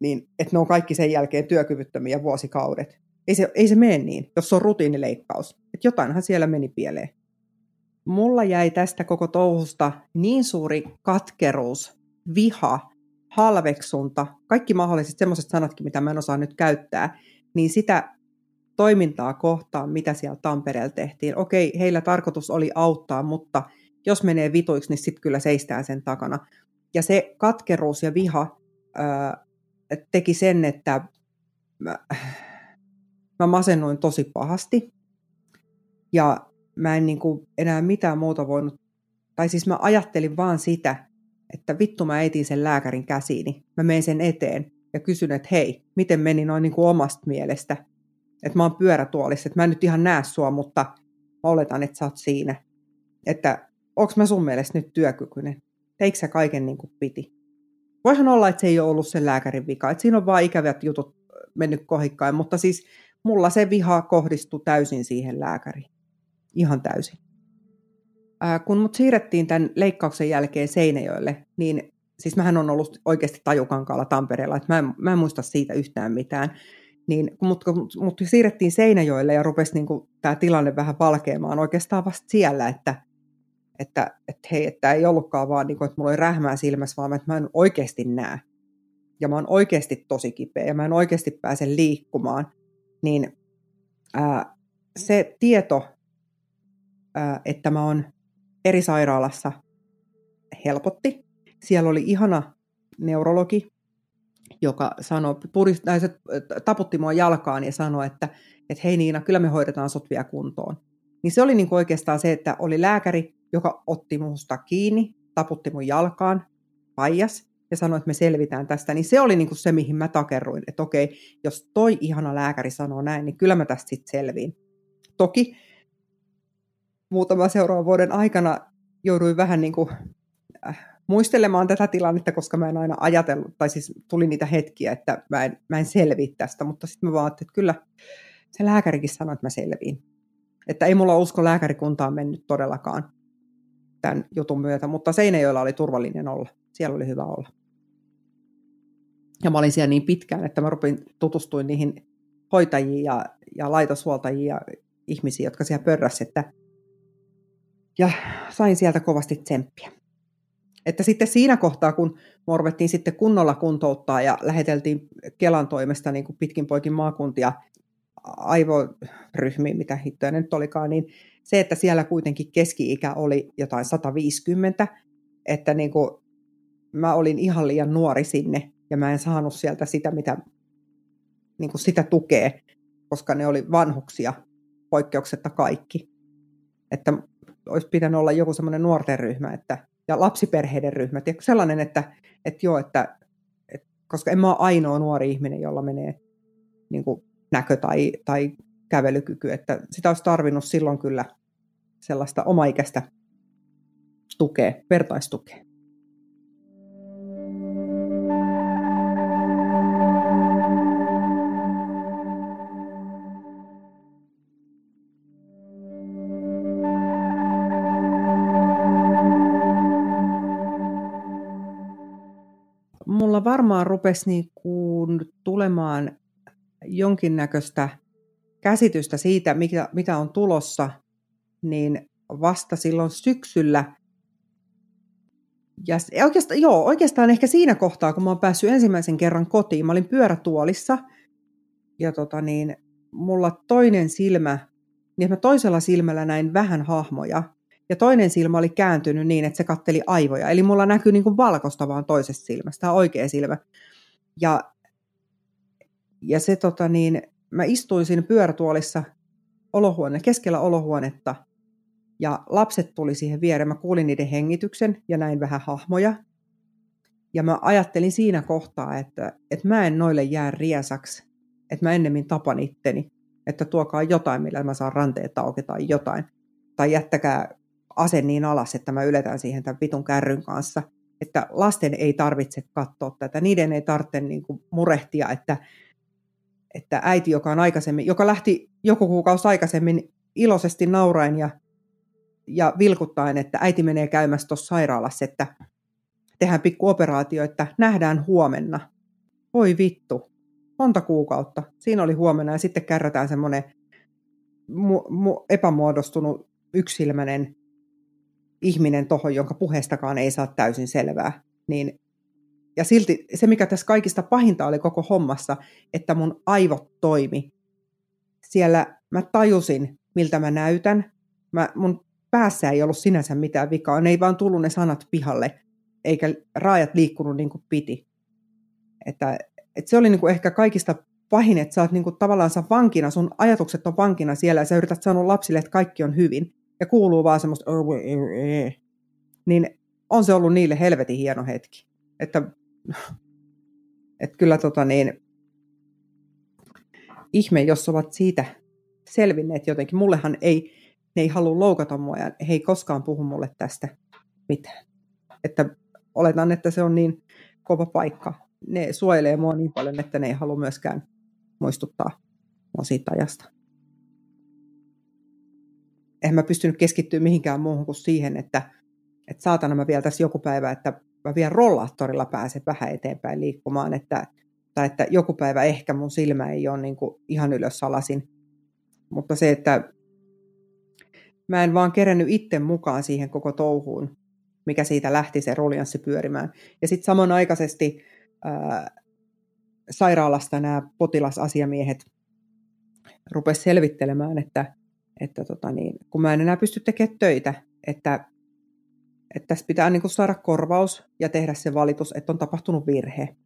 niin että ne on kaikki sen jälkeen työkyvyttömiä vuosikaudet. Ei se, ei se mene niin, jos se on rutiinileikkaus. Että jotainhan siellä meni pieleen. Mulla jäi tästä koko touhusta niin suuri katkeruus, viha, halveksunta, kaikki mahdolliset semmoiset sanatkin, mitä mä en osaa nyt käyttää, niin sitä toimintaa kohtaan, mitä siellä Tampereella tehtiin. Okei, heillä tarkoitus oli auttaa, mutta jos menee vituiksi, niin sitten kyllä seistään sen takana. Ja se katkeruus ja viha ää, teki sen, että mä, mä masennuin tosi pahasti. Ja mä en niin kuin enää mitään muuta voinut, tai siis mä ajattelin vaan sitä, että vittu mä etin sen lääkärin käsiini. Mä menen sen eteen ja kysyn, että hei, miten meni noin niin kuin omasta mielestä. Että mä oon pyörätuolissa, että mä en nyt ihan näe sua, mutta mä oletan, että sä oot siinä. Että onks mä sun mielestä nyt työkykyinen? Teikö sä kaiken niin kuin piti? Voihan olla, että se ei ole ollut sen lääkärin vika, että siinä on vaan ikävät jutut mennyt kohikkaan, mutta siis mulla se viha kohdistui täysin siihen lääkäriin. Ihan täysin. Ää, kun mut siirrettiin tämän leikkauksen jälkeen Seinäjoelle, niin siis mähän on ollut oikeasti tajukankaalla Tampereella, että mä en, mä en muista siitä yhtään mitään. Niin, mut, kun mut siirrettiin Seinäjoelle ja rupesi niin tämä tilanne vähän valkeamaan oikeastaan vasta siellä, että että, että hei, että ei ollutkaan vaan niin kuin, että mulla oli rähmää silmässä, vaan että mä en oikeasti näe. Ja mä oon oikeasti tosi kipeä ja mä en oikeasti pääse liikkumaan. Niin ää, se tieto, ää, että mä oon eri sairaalassa helpotti. Siellä oli ihana neurologi, joka sanoi, purist, äh, se taputti mua jalkaan ja sanoi, että, että hei Niina, kyllä me hoidetaan sut vielä kuntoon. Niin se oli niin oikeastaan se, että oli lääkäri, joka otti minusta kiinni, taputti mun jalkaan, paijas ja sanoi, että me selvitään tästä, niin se oli niin kuin se, mihin mä takerruin, että okei, jos toi ihana lääkäri sanoo näin, niin kyllä mä tästä sitten selviin. Toki muutama seuraavan vuoden aikana jouduin vähän niin kuin, äh, muistelemaan tätä tilannetta, koska mä en aina ajatellut, tai siis tuli niitä hetkiä, että mä en, mä en selviä tästä, mutta sitten mä vaan että kyllä se lääkärikin sanoi, että mä selviin. Että ei mulla usko lääkärikuntaan mennyt todellakaan tämän jutun myötä, mutta Seinäjoella oli turvallinen olla. Siellä oli hyvä olla. Ja mä olin siellä niin pitkään, että mä rupin tutustuin niihin hoitajiin ja, ja laitoshuoltajiin ja ihmisiin, jotka siellä pörräs, että ja sain sieltä kovasti tsemppiä. Että sitten siinä kohtaa, kun morvettiin sitten kunnolla kuntouttaa ja läheteltiin Kelan toimesta niin kuin pitkin poikin maakuntia aivoryhmiin, mitä hittoja ne nyt olikaan, niin se, että siellä kuitenkin keski-ikä oli jotain 150, että niin kuin mä olin ihan liian nuori sinne ja mä en saanut sieltä sitä, mitä niin kuin sitä tukee, koska ne oli vanhuksia poikkeuksetta kaikki. Että olisi pitänyt olla joku semmoinen nuorten ryhmä että, ja lapsiperheiden ryhmä. Ja sellainen, että, että joo, että, että, koska en mä ole ainoa nuori ihminen, jolla menee niin kuin näkö tai, tai kävelykyky, että sitä olisi tarvinnut silloin kyllä sellaista omaikäistä tukea, vertaistukea. Varmaan rupesi niin kuin tulemaan jonkinnäköistä käsitystä siitä, mikä, mitä on tulossa, niin vasta silloin syksyllä. Ja oikeastaan, joo, oikeastaan ehkä siinä kohtaa, kun mä oon päässyt ensimmäisen kerran kotiin, mä olin pyörätuolissa ja tota niin, mulla toinen silmä, niin mä toisella silmällä näin vähän hahmoja ja toinen silmä oli kääntynyt niin, että se katteli aivoja. Eli mulla näkyy niin kuin valkoista vaan toisesta silmästä, oikea silmä. Ja, ja se tota niin, mä istuin siinä pyörätuolissa olohuone, keskellä olohuonetta ja lapset tuli siihen viereen. Mä kuulin niiden hengityksen ja näin vähän hahmoja. Ja mä ajattelin siinä kohtaa, että, että mä en noille jää riesaksi, että mä ennemmin tapan itteni, että tuokaa jotain, millä mä saan ranteet auki tai jotain. Tai jättäkää ase niin alas, että mä yletän siihen tämän vitun kärryn kanssa. Että lasten ei tarvitse katsoa tätä, niiden ei tarvitse niin kuin murehtia, että, että äiti, joka on aikaisemmin, joka lähti joku kuukausi aikaisemmin iloisesti nauraen ja, ja vilkuttaen, että äiti menee käymässä tuossa sairaalassa, että tehdään pikku operaatio, että nähdään huomenna. Oi vittu, monta kuukautta. Siinä oli huomenna ja sitten kärrätään semmoinen mu- mu- epämuodostunut yksilmäinen ihminen tohon, jonka puheestakaan ei saa täysin selvää. Niin, ja silti se, mikä tässä kaikista pahinta oli koko hommassa, että mun aivot toimi. Siellä mä tajusin, miltä mä näytän. Mä, mun päässä ei ollut sinänsä mitään vikaa. Ne ei vaan tullut ne sanat pihalle, eikä raajat liikkunut niin kuin piti. Että, että se oli niin kuin ehkä kaikista pahin, että sä oot niin kuin tavallaan sä vankina, sun ajatukset on vankina siellä ja sä yrität sanoa lapsille, että kaikki on hyvin ja kuuluu vaan semmoista niin on se ollut niille helvetin hieno hetki. Että, [LAUGHS] että kyllä tota niin, ihme, jos ovat siitä selvinneet jotenkin. Mullehan ei, ne ei halua loukata mua ja he ei koskaan puhu mulle tästä mitään. Että oletan, että se on niin kova paikka. Ne suojelee mua niin paljon, että ne ei halua myöskään muistuttaa mua siitä ajasta eihän mä pystynyt keskittyä mihinkään muuhun kuin siihen, että, että saatana mä vielä tässä joku päivä, että mä vielä rollaattorilla pääsen vähän eteenpäin liikkumaan, että, tai että joku päivä ehkä mun silmä ei ole niin kuin ihan ylös alasin. Mutta se, että mä en vaan kerennyt itse mukaan siihen koko touhuun, mikä siitä lähti se ruljanssi pyörimään. Ja sitten samanaikaisesti ää, sairaalasta nämä potilasasiamiehet rupesivat selvittelemään, että että tota niin, kun mä en enää pysty tekemään töitä, että, että tässä pitää niin saada korvaus ja tehdä se valitus, että on tapahtunut virhe.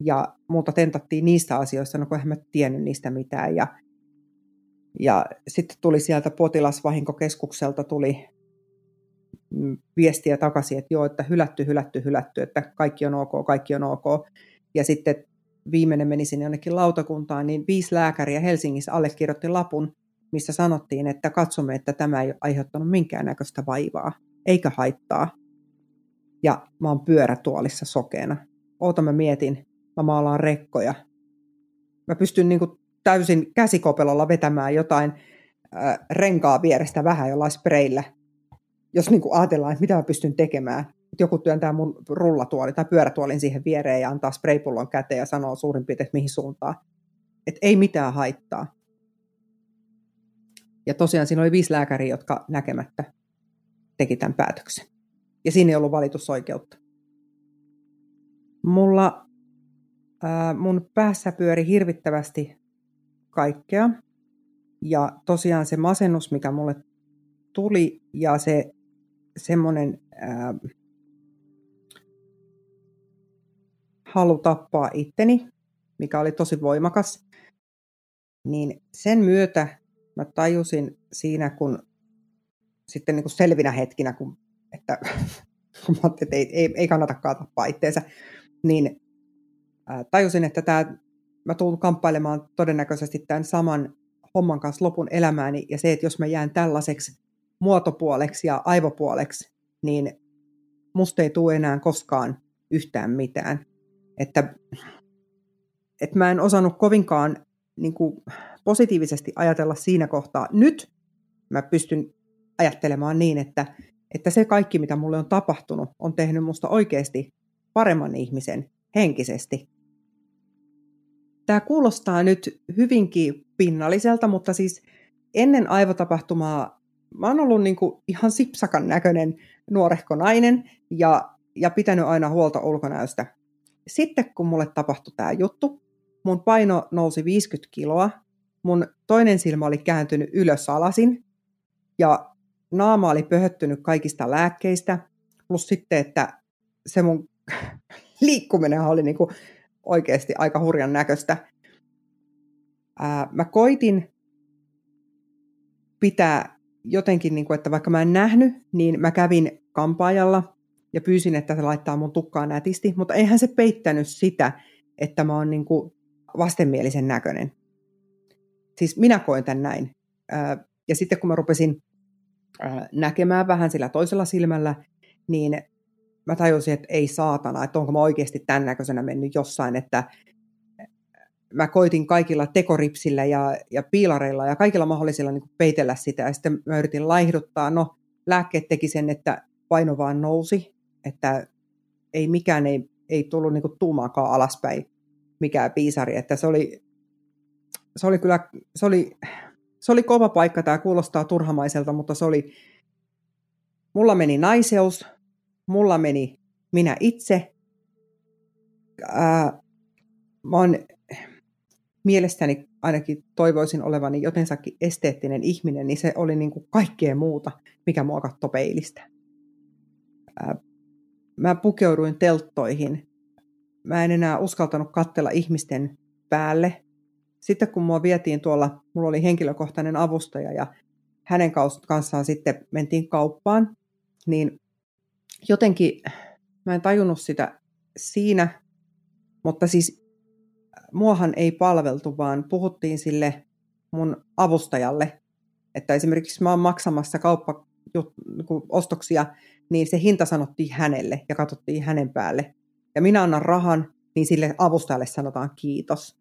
Ja muuta tentattiin niistä asioista, no kun en mä tiennyt niistä mitään. Ja, ja sitten tuli sieltä potilasvahinkokeskukselta tuli mm, viestiä takaisin, että joo, että hylätty, hylätty, hylätty, että kaikki on ok, kaikki on ok. Ja sitten viimeinen meni sinne jonnekin lautakuntaan, niin viisi lääkäriä Helsingissä allekirjoitti lapun, missä sanottiin, että katsomme, että tämä ei aiheuttanut minkäännäköistä vaivaa, eikä haittaa. Ja mä oon pyörätuolissa sokeena. Oota mä mietin, mä maalaan rekkoja. Mä pystyn niin täysin käsikopelolla vetämään jotain äh, renkaa vierestä vähän jollain spreillä. Jos niin ajatellaan, että mitä mä pystyn tekemään. Että joku työntää mun rullatuoli tai pyörätuolin siihen viereen ja antaa spraypullon käteen ja sanoo suurin piirtein, mihin suuntaan. Että ei mitään haittaa. Ja tosiaan siinä oli viisi lääkäriä, jotka näkemättä teki tämän päätöksen. Ja siinä ei ollut valitusoikeutta. Mulla ää, mun päässä pyöri hirvittävästi kaikkea. Ja tosiaan se masennus, mikä mulle tuli ja se semmoinen halu tappaa itteni, mikä oli tosi voimakas, niin sen myötä mä tajusin siinä, kun sitten niin kuin selvinä hetkinä, kun, että, [LAUGHS] kun mä että ei, ei, ei kannatakaan tappaa itteensä, niin ää, tajusin, että tämä, mä tulen kamppailemaan todennäköisesti tämän saman homman kanssa lopun elämääni, ja se, että jos mä jään tällaiseksi muotopuoleksi ja aivopuoleksi, niin musta ei tule enää koskaan yhtään mitään. Että, että mä en osannut kovinkaan niin kuin, positiivisesti ajatella siinä kohtaa. Nyt mä pystyn ajattelemaan niin, että, että se kaikki, mitä mulle on tapahtunut, on tehnyt musta oikeasti paremman ihmisen henkisesti. Tämä kuulostaa nyt hyvinkin pinnalliselta, mutta siis ennen aivotapahtumaa mä oon ollut niin kuin ihan sipsakan näköinen nuorehko nainen ja, ja pitänyt aina huolta ulkonäöstä. Sitten kun mulle tapahtui tämä juttu, mun paino nousi 50 kiloa, mun toinen silmä oli kääntynyt ylös alasin ja naama oli pöhöttynyt kaikista lääkkeistä, plus sitten, että se mun [LAUGHS] liikkuminen oli niin kuin oikeasti aika hurjan näköistä. Ää, mä koitin pitää jotenkin, niin kuin, että vaikka mä en nähnyt, niin mä kävin kampaajalla ja pyysin, että se laittaa mun tukkaa nätisti, mutta eihän se peittänyt sitä, että mä oon niin kuin vastenmielisen näköinen. Siis minä koen tämän näin. Ja sitten kun mä rupesin näkemään vähän sillä toisella silmällä, niin mä tajusin, että ei saatana, että onko mä oikeasti tämän näköisenä mennyt jossain, että mä koitin kaikilla tekoripsillä ja, ja piilareilla ja kaikilla mahdollisilla niin peitellä sitä. Ja sitten mä yritin laihduttaa. No, lääkkeet teki sen, että paino vaan nousi, että ei mikään ei, ei tullut niin tuumaakaan alaspäin, mikään piisari. Että se oli, se oli kyllä, se oli, se oli kova paikka, tämä kuulostaa turhamaiselta, mutta se oli, mulla meni naiseus, mulla meni minä itse, ää, mä oon mielestäni ainakin toivoisin olevani jotensakin esteettinen ihminen, niin se oli niin kuin kaikkea muuta, mikä mua peilistä. Mä pukeuduin telttoihin. Mä en enää uskaltanut katsella ihmisten päälle. Sitten kun mua vietiin tuolla, mulla oli henkilökohtainen avustaja ja hänen kanssaan sitten mentiin kauppaan, niin jotenkin mä en tajunnut sitä siinä, mutta siis muahan ei palveltu, vaan puhuttiin sille mun avustajalle, että esimerkiksi mä oon maksamassa kauppaostoksia, niin se hinta sanottiin hänelle ja katsottiin hänen päälle. Ja minä annan rahan, niin sille avustajalle sanotaan kiitos.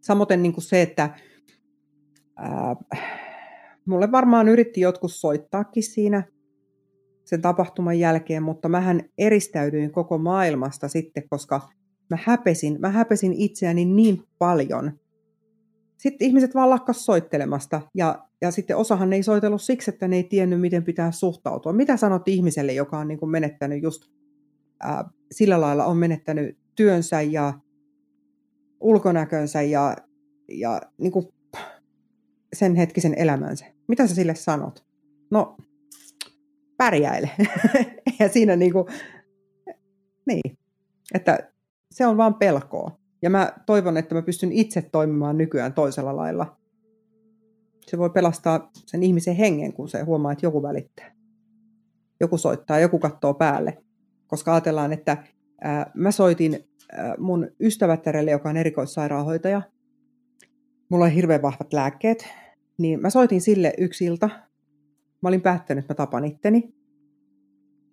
Samoin niin kuin se, että ää, mulle varmaan yritti jotkut soittaakin siinä sen tapahtuman jälkeen, mutta mähän eristäydyin koko maailmasta sitten, koska mä häpesin, mä häpesin itseäni niin paljon. Sitten ihmiset vaan lakkas soittelemasta ja, ja sitten osahan ei soitellut siksi, että ne ei tiennyt, miten pitää suhtautua. Mitä sanot ihmiselle, joka on niin kuin menettänyt just ää, sillä lailla, on menettänyt työnsä ja ulkonäkönsä ja, ja niin kuin sen hetkisen elämänsä. Mitä sä sille sanot? No, pärjäile. [LAUGHS] ja siinä niin kuin, niin, että se on vaan pelkoa. Ja mä toivon, että mä pystyn itse toimimaan nykyään toisella lailla. Se voi pelastaa sen ihmisen hengen, kun se huomaa, että joku välittää. Joku soittaa, joku katsoo päälle. Koska ajatellaan, että ää, mä soitin ää, mun ystävättärelle, joka on erikoissairaanhoitaja. Mulla on hirveän vahvat lääkkeet. Niin mä soitin sille yksi ilta. Mä olin päättänyt, että mä tapan itteni.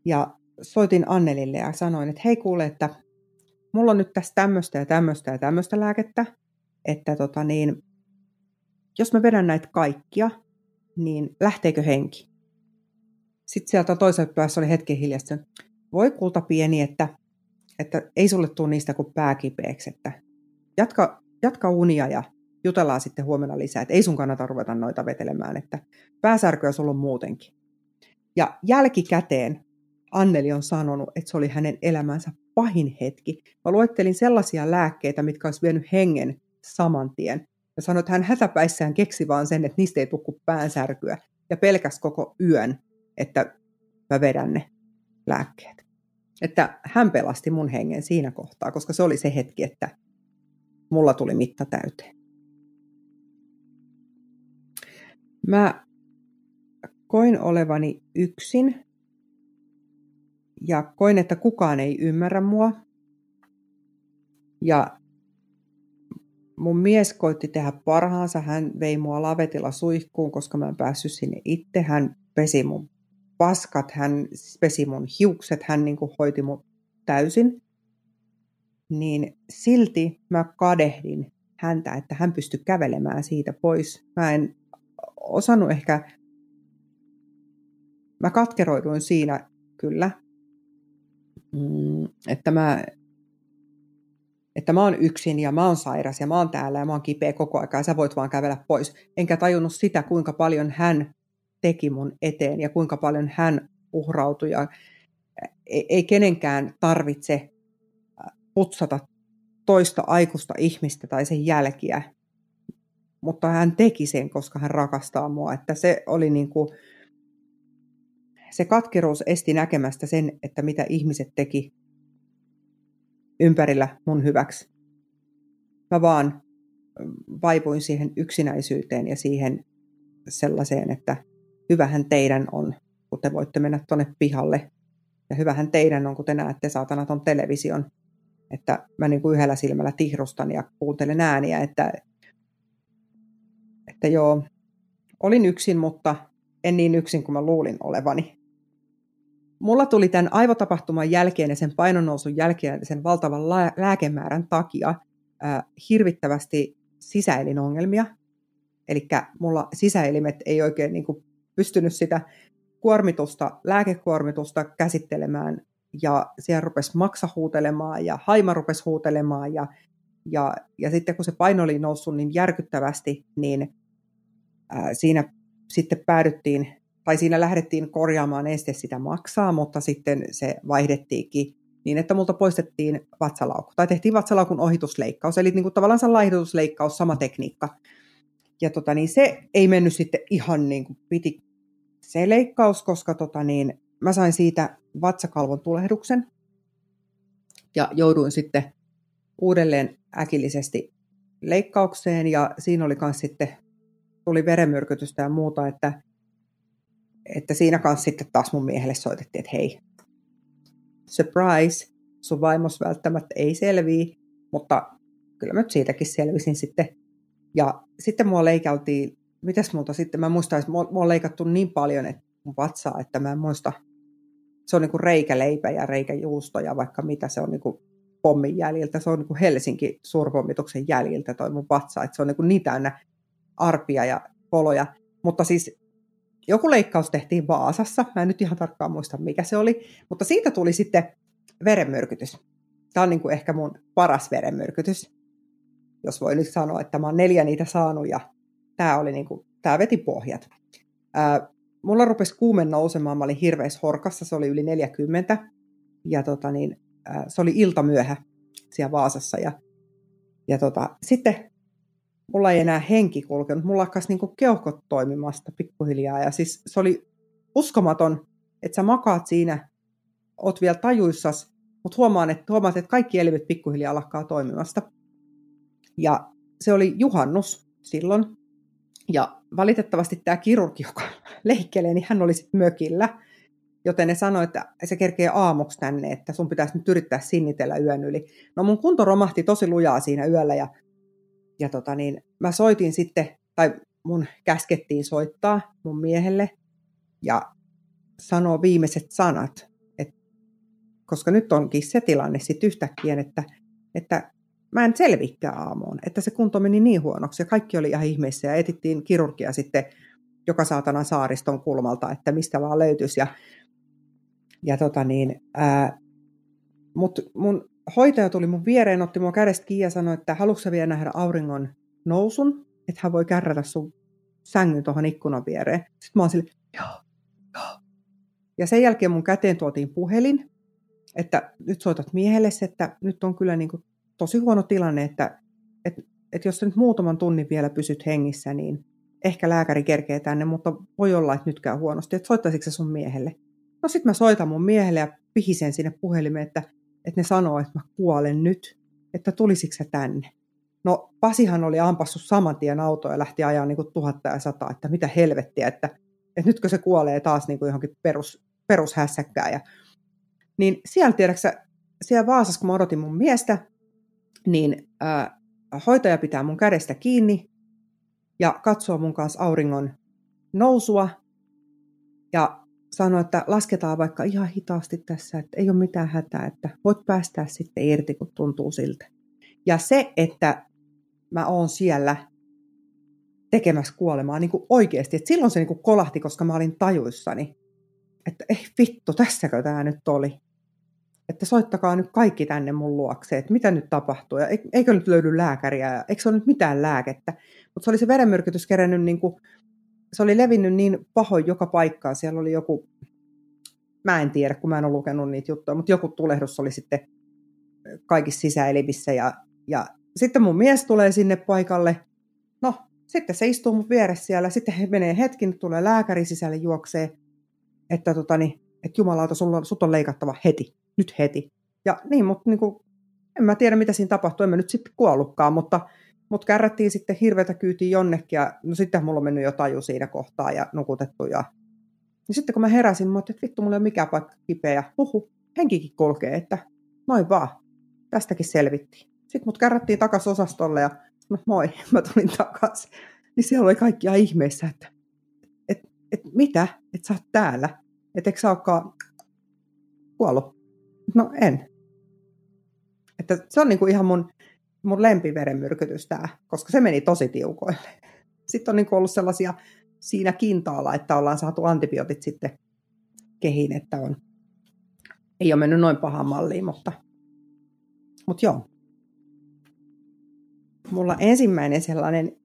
Ja soitin Annelille ja sanoin, että hei kuule, että mulla on nyt tässä tämmöistä ja tämmöistä ja tämmöistä lääkettä, että tota niin, jos mä vedän näitä kaikkia, niin lähteekö henki? Sitten sieltä toisella päässä oli hetken hiljasta, voi kulta pieni, että, että ei sulle tule niistä kuin pääkipeäksi, että jatka, jatka unia ja jutellaan sitten huomenna lisää, että ei sun kannata ruveta noita vetelemään, että pääsärkyä sulla on muutenkin. Ja jälkikäteen Anneli on sanonut, että se oli hänen elämänsä pahin hetki. Mä luettelin sellaisia lääkkeitä, mitkä olisi vienyt hengen saman tien. Ja sanoi, että hän hätäpäissään keksi vaan sen, että niistä ei tukku päänsärkyä. Ja pelkäs koko yön, että mä vedän ne lääkkeet. Että hän pelasti mun hengen siinä kohtaa, koska se oli se hetki, että mulla tuli mitta täyteen. Mä koin olevani yksin ja koin, että kukaan ei ymmärrä mua. Ja mun mies koitti tehdä parhaansa. Hän vei mua lavetilla suihkuun, koska mä en päässyt sinne itse. Hän pesi mun paskat, hän pesi mun hiukset, hän niin kuin hoiti mun täysin. Niin silti mä kadehdin häntä, että hän pystyi kävelemään siitä pois. Mä en osannut ehkä, mä katkeroiduin siinä kyllä, mm, että mä, että mä oon yksin ja mä oon sairas ja mä oon täällä ja mä oon kipeä koko ajan ja sä voit vaan kävellä pois. Enkä tajunnut sitä, kuinka paljon hän teki mun eteen ja kuinka paljon hän uhrautui. Ja ei, ei kenenkään tarvitse putsata toista aikuista ihmistä tai sen jälkiä, mutta hän teki sen, koska hän rakastaa mua. Että se oli niin kuin, se katkeruus esti näkemästä sen, että mitä ihmiset teki ympärillä mun hyväksi. Mä vaan vaipuin siihen yksinäisyyteen ja siihen sellaiseen, että hyvähän teidän on, kun te voitte mennä tuonne pihalle. Ja hyvähän teidän on, kun te näette saatana ton television. Että mä niin kuin yhdellä silmällä tihrustan ja kuuntelen ääniä, että, että joo, olin yksin, mutta en niin yksin kuin mä luulin olevani. Mulla tuli tämän aivotapahtuman jälkeen ja sen painonnousun jälkeen ja sen valtavan lääkemäärän takia äh, hirvittävästi sisäelinongelmia. Eli mulla sisäelimet ei oikein niin kuin, pystynyt sitä kuormitusta, lääkekuormitusta käsittelemään ja siellä rupesi maksa huutelemaan ja haima rupesi huutelemaan ja, ja, ja sitten kun se paino oli noussut niin järkyttävästi, niin ää, siinä sitten päädyttiin tai siinä lähdettiin korjaamaan este sitä maksaa, mutta sitten se vaihdettiinkin niin, että multa poistettiin vatsalaukku, tai tehtiin vatsalaukun ohitusleikkaus, eli niin kuin tavallaan se laihdutusleikkaus, sama tekniikka. Ja tota, niin se ei mennyt sitten ihan niin kuin piti se leikkaus, koska tota, niin, mä sain siitä vatsakalvon tulehduksen, ja jouduin sitten uudelleen äkillisesti leikkaukseen, ja siinä oli myös sitten, tuli verenmyrkytystä ja muuta, että että siinä kanssa sitten taas mun miehelle soitettiin, että hei, surprise, sun vaimos välttämättä ei selviä, mutta kyllä mä nyt siitäkin selvisin sitten. Ja sitten mua leikaltiin, mitäs muuta sitten, mä muistan, että mua, on leikattu niin paljon että mun vatsaa, että mä en muista, se on niin kuin reikäleipä ja reikäjuusto ja vaikka mitä, se on niin kuin pommin jäljiltä, se on niin kuin Helsinki suurpommituksen jäljiltä toi mun vatsa, että se on niin, kuin niin täynnä arpia ja poloja. Mutta siis joku leikkaus tehtiin Vaasassa, mä en nyt ihan tarkkaan muista mikä se oli, mutta siitä tuli sitten verenmyrkytys. Tämä on niin kuin ehkä mun paras verenmyrkytys, jos voi nyt sanoa, että mä oon neljä niitä saanut ja tämä, oli niin kuin, tämä veti pohjat. Ää, mulla rupesi kuume nousemaan, mä olin hirveässä horkassa, se oli yli 40 ja tota niin, ää, se oli ilta myöhä siellä Vaasassa ja, ja tota, sitten mulla ei enää henki kulkenut, mulla alkaisi niin keuhkot toimimasta pikkuhiljaa. Ja siis se oli uskomaton, että sä makaat siinä, oot vielä tajuissas, mutta huomaan, että, huomaat, että kaikki elimet pikkuhiljaa lakkaa toimimasta. Ja se oli juhannus silloin. Ja valitettavasti tämä kirurgi, joka [LAUGHS] leikkelee, niin hän oli sitten mökillä. Joten ne sanoi, että se kerkee aamuksi tänne, että sun pitäisi nyt yrittää sinnitellä yön yli. No mun kunto romahti tosi lujaa siinä yöllä ja ja tota niin, mä soitin sitten, tai mun käskettiin soittaa mun miehelle ja sanoa viimeiset sanat, et, koska nyt onkin se tilanne sitten yhtäkkiä, että, että mä en selvikkää aamuun, että se kunto meni niin huonoksi ja kaikki oli ihan ihmeessä ja etittiin kirurgia sitten joka saatana saariston kulmalta, että mistä vaan löytyisi ja, ja tota niin, ää, mut mun hoitaja tuli mun viereen, otti mua kädestä kiinni ja sanoi, että haluatko vielä nähdä auringon nousun, että hän voi kärrätä sun sängyn tuohon ikkunan viereen. Sitten mä oon sille, joo, joo. Ja sen jälkeen mun käteen tuotiin puhelin, että nyt soitat miehelle, että nyt on kyllä niin kuin tosi huono tilanne, että, että että jos sä nyt muutaman tunnin vielä pysyt hengissä, niin ehkä lääkäri kerkee tänne, mutta voi olla, että nyt käy huonosti, että soittaisitko se sun miehelle? No sit mä soitan mun miehelle ja pihisen sinne puhelimeen, että, että ne sanoo, että mä kuolen nyt, että tulisitko se tänne? No Pasihan oli ampassut saman tien autoa ja lähti ajaa niin kuin tuhatta ja sata, että mitä helvettiä, että, että nytkö se kuolee taas niin kuin johonkin perus, perushässäkkään. Ja, niin siellä tiedäksä, siellä Vaasassa, kun mä odotin mun miestä, niin ää, hoitaja pitää mun kädestä kiinni ja katsoo mun kanssa auringon nousua ja sanoo, että lasketaan vaikka ihan hitaasti tässä, että ei ole mitään hätää, että voit päästää sitten irti, kun tuntuu siltä. Ja se, että mä oon siellä tekemässä kuolemaa niin kuin oikeasti, että silloin se niin kuin kolahti, koska mä olin tajuissani, että ei vittu, tässäkö tämä nyt oli että soittakaa nyt kaikki tänne mun luokse, että mitä nyt tapahtuu, ja eikö nyt löydy lääkäriä, ja eikö se ole nyt mitään lääkettä. Mutta se oli se verenmyrkytys kerännyt, niin kuin, se oli levinnyt niin pahoin joka paikkaan, siellä oli joku, mä en tiedä, kun mä en ole lukenut niitä juttuja, mutta joku tulehdus oli sitten kaikissa sisäelimissä, ja, ja sitten mun mies tulee sinne paikalle, no sitten se istuu mun vieressä siellä, sitten he menee hetkin, tulee lääkäri sisälle juoksee, että totani, että jumalauta, sulla, sut on leikattava heti nyt heti. Ja niin, mutta niin kuin, en mä tiedä, mitä siinä tapahtui, en mä nyt sitten kuollutkaan, mutta, mutta kärrättiin sitten hirveätä kyytiin jonnekin, ja no sitten mulla on mennyt jo taju siinä kohtaa ja nukutettu. Ja... Niin sitten kun mä heräsin, mä että vittu, mulla ei ole mikään paikka kipeä, ja huhu, henkikin kulkee, että noin vaan, tästäkin selvittiin. Sitten mut kärrättiin takaisin osastolle, ja no moi, [LAUGHS] mä tulin takaisin. Niin siellä oli kaikkia ihmeissä, että et, et mitä, että sä oot täällä, että eikö sä olekaan kuollut. No en. Että se on niinku ihan mun, mun lempiverenmyrkytys tämä, koska se meni tosi tiukoille. Sitten on niinku ollut sellaisia siinä kintaalla, että ollaan saatu antibiootit sitten kehiin, että on, ei ole mennyt noin pahaan malliin, mutta, mutta joo. Mulla ensimmäinen sellainen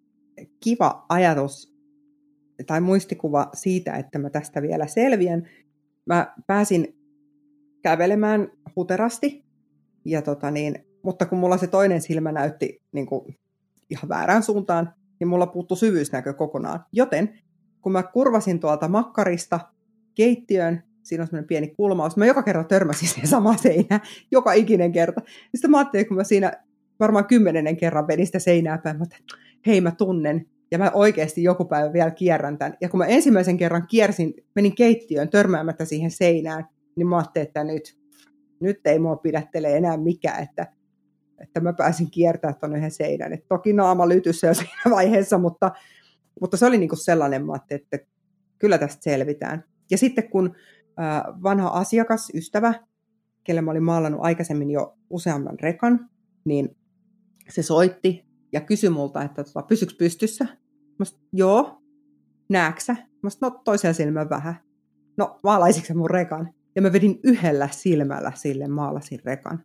kiva ajatus tai muistikuva siitä, että mä tästä vielä selviän. Mä pääsin kävelemään huterasti, ja tota niin, mutta kun mulla se toinen silmä näytti niin kuin ihan väärään suuntaan, niin mulla puuttu syvyysnäkö kokonaan. Joten kun mä kurvasin tuolta makkarista keittiöön, siinä on semmoinen pieni kulmaus, mä joka kerta törmäsin siihen samaan seinään, joka ikinen kerta. Sitten mä ajattelin, kun mä siinä varmaan kymmenennen kerran vedin sitä seinää päin, että hei mä tunnen, ja mä oikeasti joku päivä vielä kierrän tämän. Ja kun mä ensimmäisen kerran kiersin, menin keittiöön törmäämättä siihen seinään, niin mä ajattelin, että nyt, nyt ei mua pidättele enää mikään, että, että mä pääsin kiertämään tuonne yhden seinän. Et toki naama lytyssä jo [LAUGHS] siinä vaiheessa, mutta, mutta se oli niinku sellainen, mä että kyllä tästä selvitään. Ja sitten kun vanha asiakas, ystävä, kelle mä olin maalannut aikaisemmin jo useamman rekan, niin se soitti ja kysyi multa, että tota, pysyks pystyssä? Mä sanoin, joo, nääksä? Mä sanoin, no toisella silmän vähän. No maalaisitko mun rekan? Ja mä vedin yhdellä silmällä sille maalasin rekan.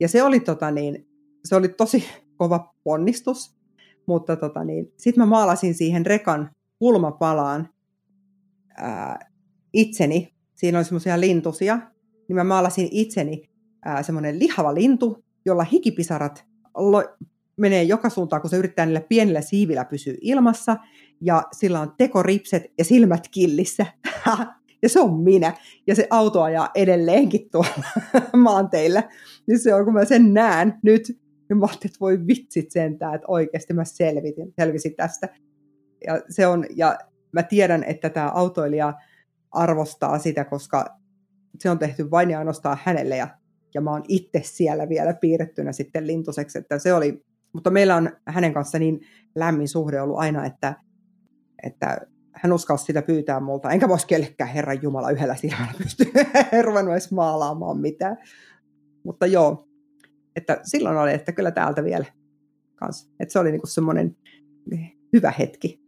Ja se oli, tota niin, se oli tosi [LAUGHS] kova ponnistus, mutta tota niin, sitten mä maalasin siihen rekan kulmapalaan ää, itseni. Siinä oli semmoisia lintusia, niin mä maalasin itseni semmoinen lihava lintu, jolla hikipisarat lo- menee joka suuntaan, kun se yrittää niillä pienillä siivillä pysyä ilmassa, ja sillä on tekoripset ja silmät killissä. [LAUGHS] ja se on minä. Ja se auto ajaa edelleenkin tuolla [LAUGHS] maanteillä. Niin se on, kun mä sen näen nyt, niin mä ajattelin, että voi vitsit sentään, että oikeasti mä selvitin, selvisin tästä. Ja, se on, ja mä tiedän, että tämä autoilija arvostaa sitä, koska se on tehty vain ja ainoastaan hänelle ja, ja mä oon itse siellä vielä piirrettynä sitten lintuseksi, että se oli, mutta meillä on hänen kanssa niin lämmin suhde ollut aina, että, että hän uskalsi sitä pyytää multa, enkä voisi kellekään Herran Jumala yhdellä silmällä pysty [LAUGHS] ruvennut edes maalaamaan mitään. Mutta joo, että silloin oli, että kyllä täältä vielä kanssa. Että se oli niinku semmoinen hyvä hetki.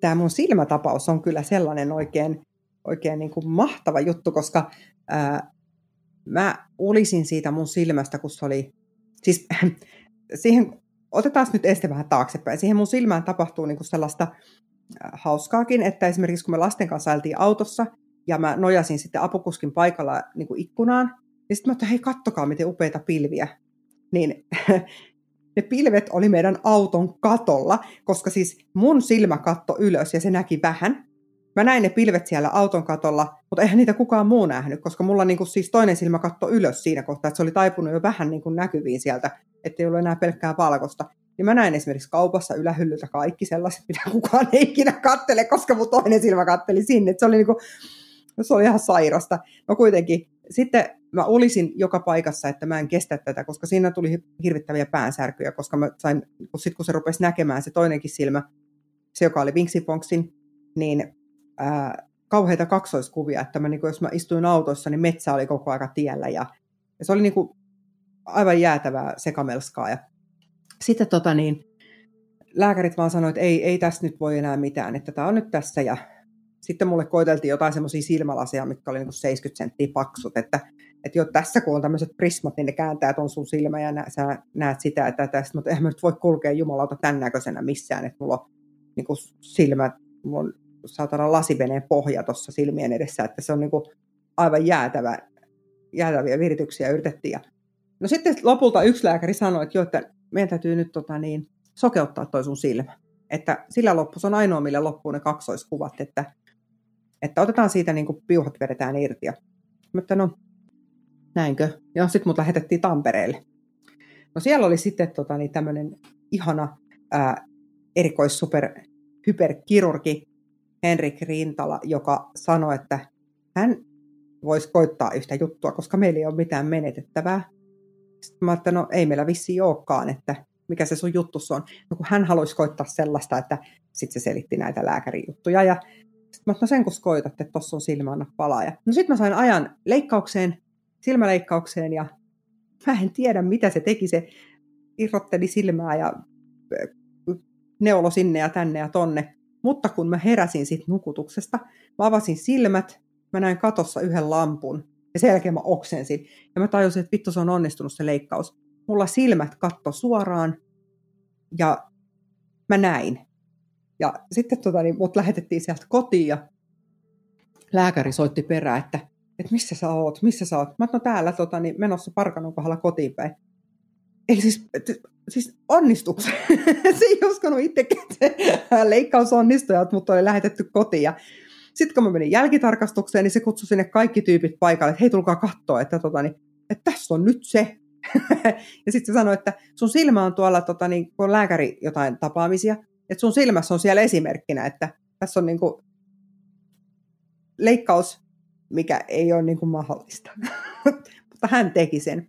Tämä mun silmätapaus on kyllä sellainen oikein, oikein niin kuin mahtava juttu, koska ää, mä olisin siitä mun silmästä, kun se oli, siis [CLEARS THROAT] siihen otetaan nyt este vähän taaksepäin. Siihen mun silmään tapahtuu niin kuin sellaista äh, hauskaakin, että esimerkiksi kun me lasten kanssa ajeltiin autossa ja mä nojasin sitten apukuskin paikalla niin kuin ikkunaan, niin sitten mä että hei kattokaa miten upeita pilviä. niin [LAUGHS] ne pilvet oli meidän auton katolla, koska siis mun silmä katto ylös ja se näki vähän. Mä näin ne pilvet siellä auton katolla, mutta eihän niitä kukaan muu nähnyt, koska mulla niin kuin siis toinen silmä katto ylös siinä kohtaa, että se oli taipunut jo vähän niin kuin näkyviin sieltä, ettei ollut enää pelkkää valkoista. Niin mä näin esimerkiksi kaupassa ylähyllyltä kaikki sellaiset, mitä [LAUGHS] kukaan ei ikinä kattele, koska mun toinen silmä katteli sinne. se oli, niin kuin, se oli ihan sairasta. No kuitenkin, sitten mä ulisin joka paikassa, että mä en kestä tätä, koska siinä tuli hirvittäviä päänsärkyjä, koska mä sain, kun sit kun se rupesi näkemään se toinenkin silmä, se joka oli Vinksifonksin, niin ää, kauheita kaksoiskuvia, että mä, niin kun, jos mä istuin autossa, niin metsä oli koko aika tiellä ja, ja se oli niin kuin, aivan jäätävää sekamelskaa. Ja sitten tota niin, lääkärit vaan sanoivat, että ei, ei tässä nyt voi enää mitään, että tämä on nyt tässä ja sitten mulle koiteltiin jotain semmoisia silmälaseja, mitkä oli niin 70 senttiä paksut, että, että jo tässä kun on tämmöiset prismat, niin ne kääntää ton sun silmä ja nä, sä näet sitä, että tästä, mutta eihän mä nyt voi kulkea jumalauta tämän näköisenä missään, että mulla on niin kuin silmät, mulla on saatana lasiveneen pohja tuossa silmien edessä, että se on niin kuin aivan jäätävä, jäätäviä virityksiä yritettiin. No sitten lopulta yksi lääkäri sanoi, että jo, että meidän täytyy nyt tota niin, sokeuttaa toi sun silmä. Että sillä loppu, se on ainoa, millä loppuu ne kaksoiskuvat, että, että otetaan siitä niin kuin piuhat vedetään irti. Mutta no, näinkö? Ja sitten mut lähetettiin Tampereelle. No siellä oli sitten tota, niin tämmöinen ihana ää, erikoissuper hyperkirurgi Henrik Rintala, joka sanoi, että hän voisi koittaa yhtä juttua, koska meillä ei ole mitään menetettävää. Sitten mä että no ei meillä vissi olekaan, että mikä se sun juttu on. No kun hän haluaisi koittaa sellaista, että sitten se selitti näitä lääkärijuttuja. Ja sitten mä no sen kun koitat, että tuossa on silmä, anna palaa. No sitten mä sain ajan leikkaukseen, silmäleikkaukseen ja mä en tiedä mitä se teki. Se irrotteli silmää ja neulo sinne ja tänne ja tonne. Mutta kun mä heräsin siitä nukutuksesta, mä avasin silmät, mä näin katossa yhden lampun ja sen jälkeen mä oksensin. Ja mä tajusin, että vittu se on onnistunut se leikkaus. Mulla silmät katto suoraan ja mä näin. Ja sitten tota, niin mut lähetettiin sieltä kotiin ja lääkäri soitti perään, että, että missä sä oot, missä sä oot. Mä oon täällä tota, niin menossa Parkanon kohdalla kotiin päin. Eli siis, siis onnistuiko [LAUGHS] se? ei uskonut itsekään, että [LAUGHS] leikkaus onnistui, mutta oli lähetetty kotiin. Ja sitten kun mä menin jälkitarkastukseen, niin se kutsui sinne kaikki tyypit paikalle, että hei tulkaa katsoa, että, tota, niin, että tässä on nyt se. [LAUGHS] ja sitten se sanoi, että sun silmä on tuolla, tota, niin, kun on lääkäri jotain tapaamisia, että sun silmässä on siellä esimerkkinä, että tässä on niin kuin, leikkaus, mikä ei ole niin kuin, mahdollista. Mutta hän teki sen.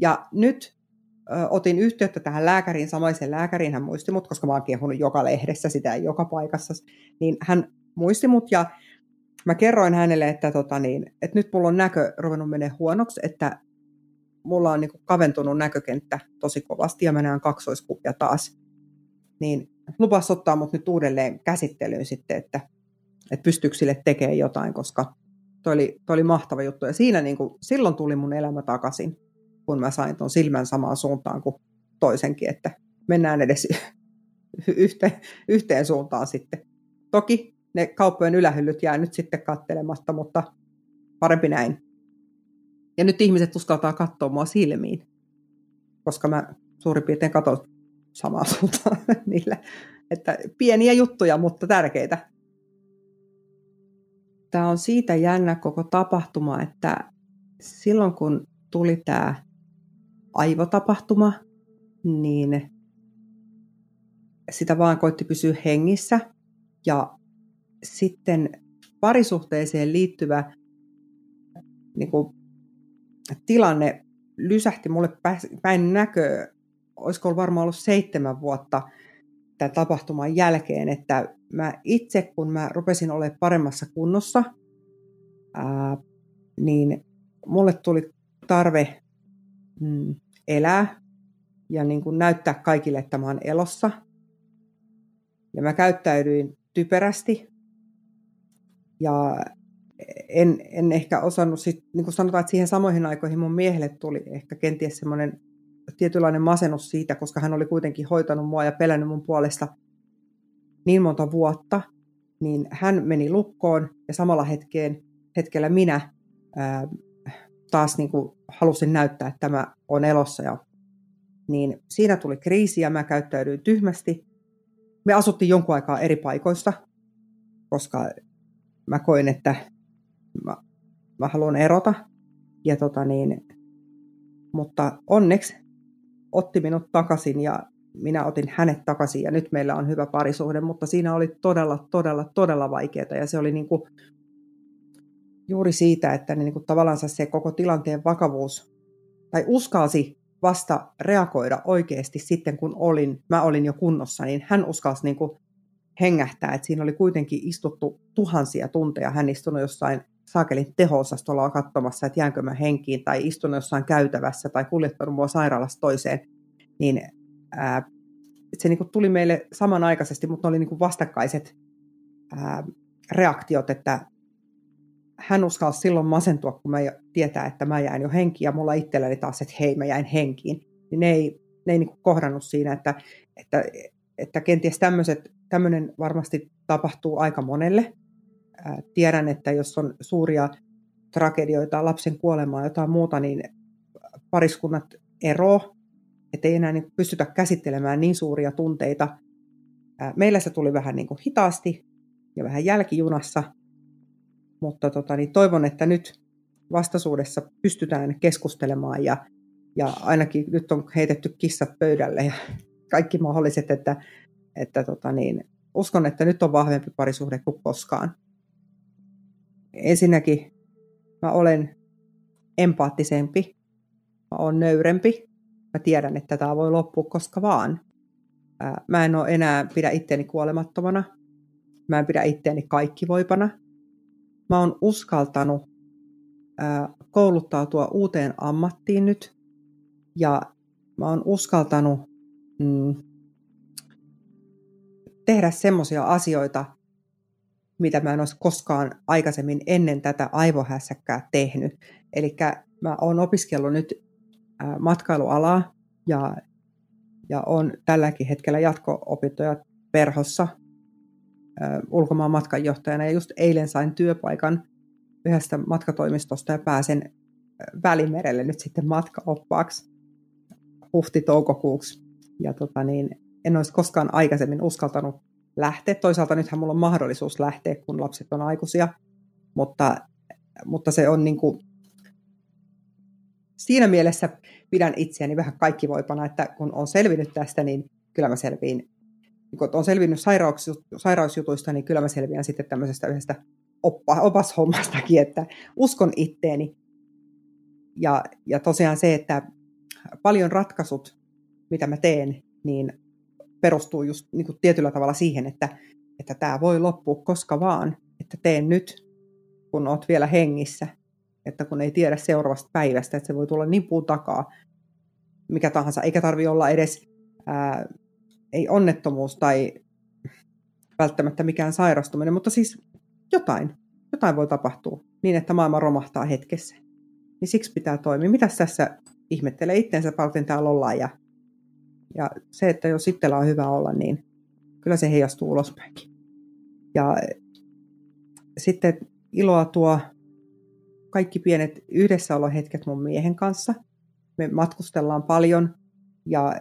Ja nyt otin yhteyttä tähän lääkäriin, samaisen lääkäriin hän muisti mut, koska mä oon kiehunut joka lehdessä sitä joka paikassa, niin hän muisti mut ja mä kerroin hänelle, että, tota niin, että nyt mulla on näkö ruvennut menee huonoksi, että mulla on niin kuin kaventunut näkökenttä tosi kovasti ja mä näen kaksoiskuvia taas. Niin lupas ottaa mut nyt uudelleen käsittelyyn sitten, että, että pystyykö sille tekemään jotain, koska toi oli, toi oli mahtava juttu. Ja siinä niin kuin, silloin tuli mun elämä takaisin, kun mä sain ton silmän samaan suuntaan kuin toisenkin, että mennään edes [LAUGHS] yhteen, yhteen suuntaan sitten. Toki ne kauppojen ylähyllyt jää nyt sitten kattelematta, mutta parempi näin. Ja nyt ihmiset uskaltaa katsoa mua silmiin, koska mä suurin piirtein katson samaa [LAUGHS] suuntaan niillä. Että pieniä juttuja, mutta tärkeitä. Tämä on siitä jännä koko tapahtuma, että silloin kun tuli tämä aivotapahtuma, niin sitä vaan koitti pysyä hengissä. Ja sitten parisuhteeseen liittyvä niin kuin, tilanne lysähti mulle päin näköä, olisiko ollut varmaan ollut seitsemän vuotta tämän tapahtuman jälkeen, että mä itse, kun mä rupesin olemaan paremmassa kunnossa, ää, niin mulle tuli tarve mm, elää ja niin kuin näyttää kaikille, että mä oon elossa. Ja mä käyttäydyin typerästi ja en, en ehkä osannut, sit, niin kuin sanotaan, että siihen samoihin aikoihin mun miehelle tuli ehkä kenties semmoinen tietynlainen masennus siitä, koska hän oli kuitenkin hoitanut mua ja pelännyt mun puolesta niin monta vuotta, niin hän meni lukkoon ja samalla hetkeen, hetkellä minä ää, taas niin kuin halusin näyttää, että tämä on elossa ja niin siinä tuli kriisi ja mä käyttäydyin tyhmästi. Me asuttiin jonkun aikaa eri paikoista, koska mä koin, että mä, mä haluan erota. Ja tota niin, mutta onneksi otti minut takaisin ja minä otin hänet takaisin ja nyt meillä on hyvä parisuhde, mutta siinä oli todella, todella, todella vaikeaa ja se oli niin kuin juuri siitä, että niin kuin tavallaan se koko tilanteen vakavuus tai uskalsi vasta reagoida oikeasti sitten, kun olin, mä olin jo kunnossa, niin hän uskalsi niin kuin hengähtää, että siinä oli kuitenkin istuttu tuhansia tunteja, hän istunut jossain saakelin teho-osastolla katsomassa, että jäänkö mä henkiin, tai istunut jossain käytävässä, tai kuljettanut mua sairaalasta toiseen, niin ää, se niin kuin tuli meille samanaikaisesti, mutta ne oli niin kuin vastakkaiset ää, reaktiot, että hän uskalsi silloin masentua, kun mä tietää, että mä jäin jo henkiin, ja mulla itselläni taas, että hei, mä jäin henkiin. Niin ne ei, ne ei niin kohdannut siinä, että, että, että kenties tämmöinen varmasti tapahtuu aika monelle. Ää, tiedän, että jos on suuria tragedioita, lapsen kuolemaa jotain muuta, niin pariskunnat ero, ettei enää niin pystytä käsittelemään niin suuria tunteita. Ää, meillä se tuli vähän niin kuin hitaasti ja vähän jälkijunassa, mutta tota, niin toivon, että nyt vastaisuudessa pystytään keskustelemaan ja, ja ainakin nyt on heitetty kissat pöydälle ja kaikki mahdolliset, että, että tota niin, uskon, että nyt on vahvempi parisuhde kuin koskaan. Ensinnäkin mä olen empaattisempi, mä olen nöyrempi, mä tiedän, että tämä voi loppua koska vaan. Mä en ole enää pidä itteeni kuolemattomana, mä en pidä itteeni kaikkivoipana, mä oon uskaltanut ää, kouluttautua uuteen ammattiin nyt ja mä oon uskaltanut mm, tehdä semmoisia asioita, mitä mä en olisi koskaan aikaisemmin ennen tätä aivohässäkkää tehnyt. Eli mä oon opiskellut nyt ää, matkailualaa ja, ja on tälläkin hetkellä jatko-opintoja perhossa ulkomaan matkanjohtajana ja just eilen sain työpaikan yhdestä matkatoimistosta ja pääsen Välimerelle nyt sitten matkaoppaaksi huhti-toukokuuksi. Ja tota niin, en olisi koskaan aikaisemmin uskaltanut lähteä. Toisaalta nythän mulla on mahdollisuus lähteä, kun lapset on aikuisia, mutta, mutta se on niin kuin, siinä mielessä pidän itseäni vähän kaikkivoipana, että kun on selvinnyt tästä, niin kyllä mä selviin kun on selvinnyt sairaus, sairausjutuista, niin kyllä mä selviän sitten tämmöisestä yhdestä oppa, opashommastakin, että uskon itteeni. Ja, ja tosiaan se, että paljon ratkaisut, mitä mä teen, niin perustuu just niin kuin tietyllä tavalla siihen, että, että tämä voi loppua koska vaan, että teen nyt, kun oot vielä hengissä, että kun ei tiedä seuraavasta päivästä, että se voi tulla niin puun takaa, mikä tahansa, eikä tarvi olla edes ää, ei onnettomuus tai välttämättä mikään sairastuminen, mutta siis jotain, jotain voi tapahtua niin, että maailma romahtaa hetkessä. Niin siksi pitää toimia. Mitäs tässä ihmettelee itsensä paljon täällä ollaan ja, ja se, että jos itsellä on hyvä olla, niin kyllä se heijastuu ulospäinkin. Ja sitten iloa tuo kaikki pienet yhdessäolohetket mun miehen kanssa. Me matkustellaan paljon ja,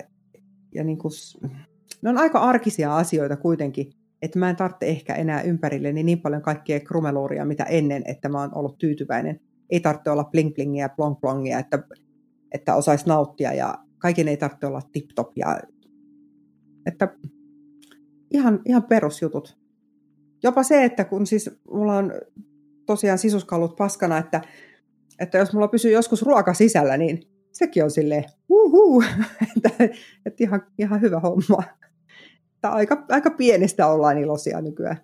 ja niin kuin ne on aika arkisia asioita kuitenkin, että mä en tarvitse ehkä enää ympärilleni niin paljon kaikkea krumeluuria, mitä ennen, että mä oon ollut tyytyväinen. Ei tarvitse olla bling blingia ja plong plongia, että, että osaisi nauttia ja kaiken ei tarvitse olla tip-top. Ja, että ihan, ihan perusjutut. Jopa se, että kun siis mulla on tosiaan sisuskallut paskana, että, että jos mulla pysyy joskus ruoka sisällä, niin sekin on silleen, uhu, [LAUGHS] että, että ihan, ihan hyvä homma että aika, aika pienestä ollaan iloisia nykyään.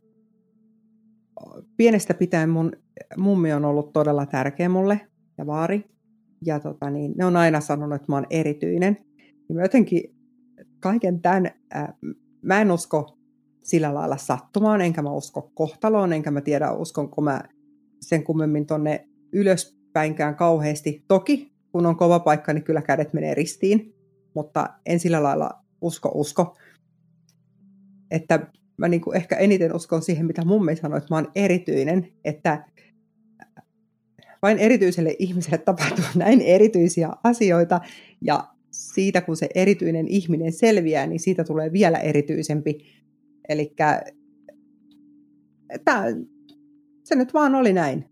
Pienestä pitäen mun mummi on ollut todella tärkeä mulle ja vaari. Ja tota niin, ne on aina sanonut, että mä oon erityinen. Ja mä jotenkin kaiken tämän, ää, mä en usko sillä lailla sattumaan, enkä mä usko kohtaloon, enkä mä tiedä, uskonko mä sen kummemmin tonne ylöspäinkään kauheasti. Toki, kun on kova paikka, niin kyllä kädet menee ristiin, mutta en sillä lailla usko usko että mä niin kuin ehkä eniten uskon siihen, mitä mummi sanoi, että mä oon erityinen, että vain erityiselle ihmiselle [LAUGHS] tapahtuu näin erityisiä asioita ja siitä, kun se erityinen ihminen selviää, niin siitä tulee vielä erityisempi. Eli se nyt vaan oli näin.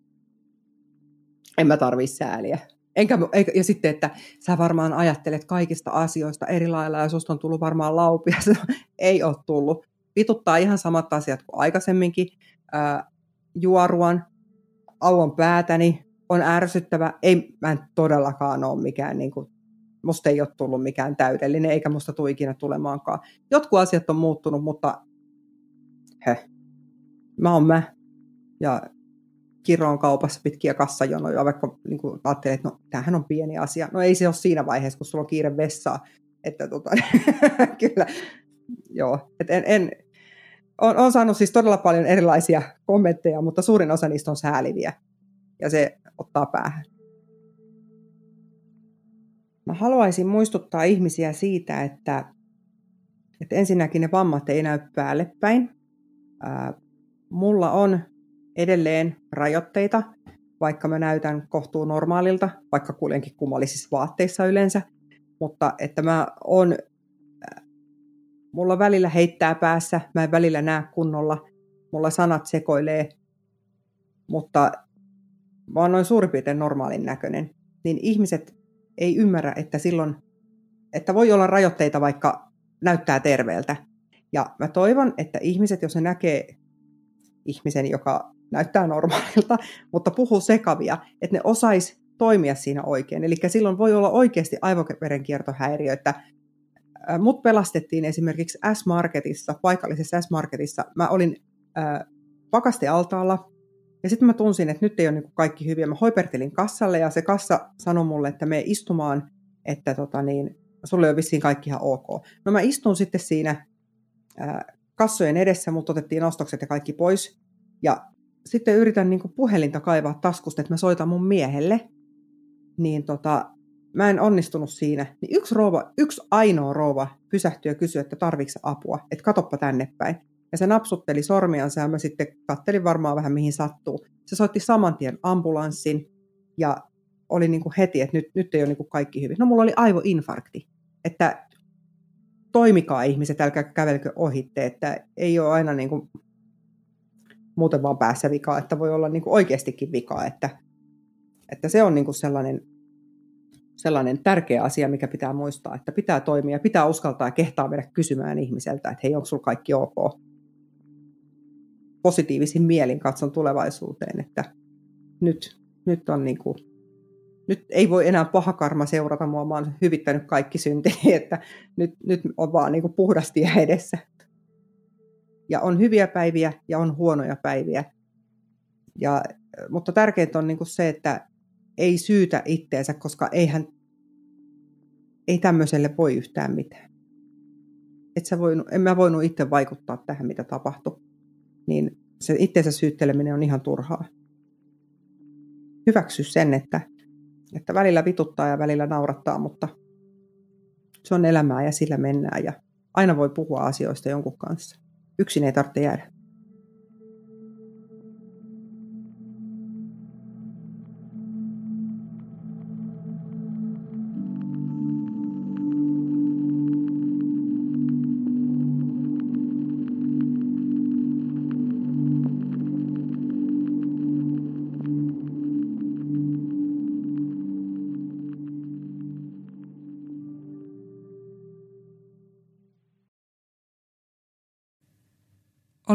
En mä tarvii sääliä. Enkä, eikä, ja sitten, että sä varmaan ajattelet kaikista asioista eri lailla ja susta on tullut varmaan laupia. [LAUGHS] ei ole tullut. Vituttaa ihan samat asiat kuin aikaisemminkin. Ää, juoruan, auon päätäni, on ärsyttävä. Ei, mä en todellakaan ole mikään, niin kuin, musta ei ole tullut mikään täydellinen, eikä musta tule ikinä tulemaankaan. Jotkut asiat on muuttunut, mutta he, mä oon mä. Ja kiroon kaupassa pitkiä kassajonoja, vaikka niin kuin ajattelee, että no, tämähän on pieni asia. No ei se ole siinä vaiheessa, kun sulla on kiire vessaa. Että tota, [LAUGHS] kyllä, joo. Et en, en, on, on saanut siis todella paljon erilaisia kommentteja, mutta suurin osa niistä on sääliviä. Ja se ottaa päähän. Mä haluaisin muistuttaa ihmisiä siitä, että, että ensinnäkin ne vammat ei näy päälle päin. Ää, mulla on edelleen rajoitteita, vaikka mä näytän kohtuu normaalilta, vaikka kuljenkin kummallisissa vaatteissa yleensä, mutta että mä on, mulla välillä heittää päässä, mä en välillä näe kunnolla, mulla sanat sekoilee, mutta mä oon noin suurin piirtein normaalin näköinen, niin ihmiset ei ymmärrä, että silloin, että voi olla rajoitteita, vaikka näyttää terveeltä. Ja mä toivon, että ihmiset, jos ne näkee ihmisen, joka näyttää normaalilta, mutta puhuu sekavia, että ne osais toimia siinä oikein. Eli silloin voi olla oikeasti aivoverenkiertohäiriö, että mut pelastettiin esimerkiksi S-Marketissa, paikallisessa S-Marketissa. Mä olin äh, pakastealtaalla ja sitten mä tunsin, että nyt ei ole niin kaikki hyviä. Mä hoipertelin kassalle ja se kassa sanoi mulle, että me istumaan, että tota niin, sulle on vissiin kaikki ihan ok. No mä istun sitten siinä äh, kassojen edessä, mutta otettiin ostokset ja kaikki pois. Ja sitten yritän niin puhelinta kaivaa taskusta, että mä soitan mun miehelle, niin tota, mä en onnistunut siinä. Niin yksi, rouva, yksi ainoa rouva pysähtyi ja kysyi, että tarvitsetko apua, että katoppa tänne päin. Ja se napsutteli sormiansa ja mä sitten kattelin varmaan vähän mihin sattuu. Se soitti saman tien ambulanssin ja oli niin kuin heti, että nyt, nyt ei ole niin kuin kaikki hyvin. No mulla oli aivoinfarkti, että toimikaa ihmiset, älkää kävelkö ohitte, että ei ole aina niin kuin muuten vaan päässä vikaa, että voi olla niin kuin oikeastikin vikaa, että, että se on niin kuin sellainen, sellainen tärkeä asia, mikä pitää muistaa, että pitää toimia, pitää uskaltaa ja kehtaa mennä kysymään ihmiseltä, että hei, onko sulla kaikki ok? Positiivisin mielin katson tulevaisuuteen, että nyt, nyt on niin kuin, nyt ei voi enää paha karma seurata mua, mä oon hyvittänyt kaikki syntini, [LAUGHS] että nyt, nyt on vaan niin kuin puhdas tie edessä. Ja on hyviä päiviä ja on huonoja päiviä. Ja, mutta tärkeintä on niin kuin se, että ei syytä itteensä, koska eihän, ei tämmöiselle voi yhtään mitään. Et sä voinut, en mä voinut itse vaikuttaa tähän, mitä tapahtui. Niin se itteensä syytteleminen on ihan turhaa. Hyväksy sen, että, että välillä vituttaa ja välillä naurattaa, mutta se on elämää ja sillä mennään ja aina voi puhua asioista jonkun kanssa. Yksin ei tarvitse jäädä.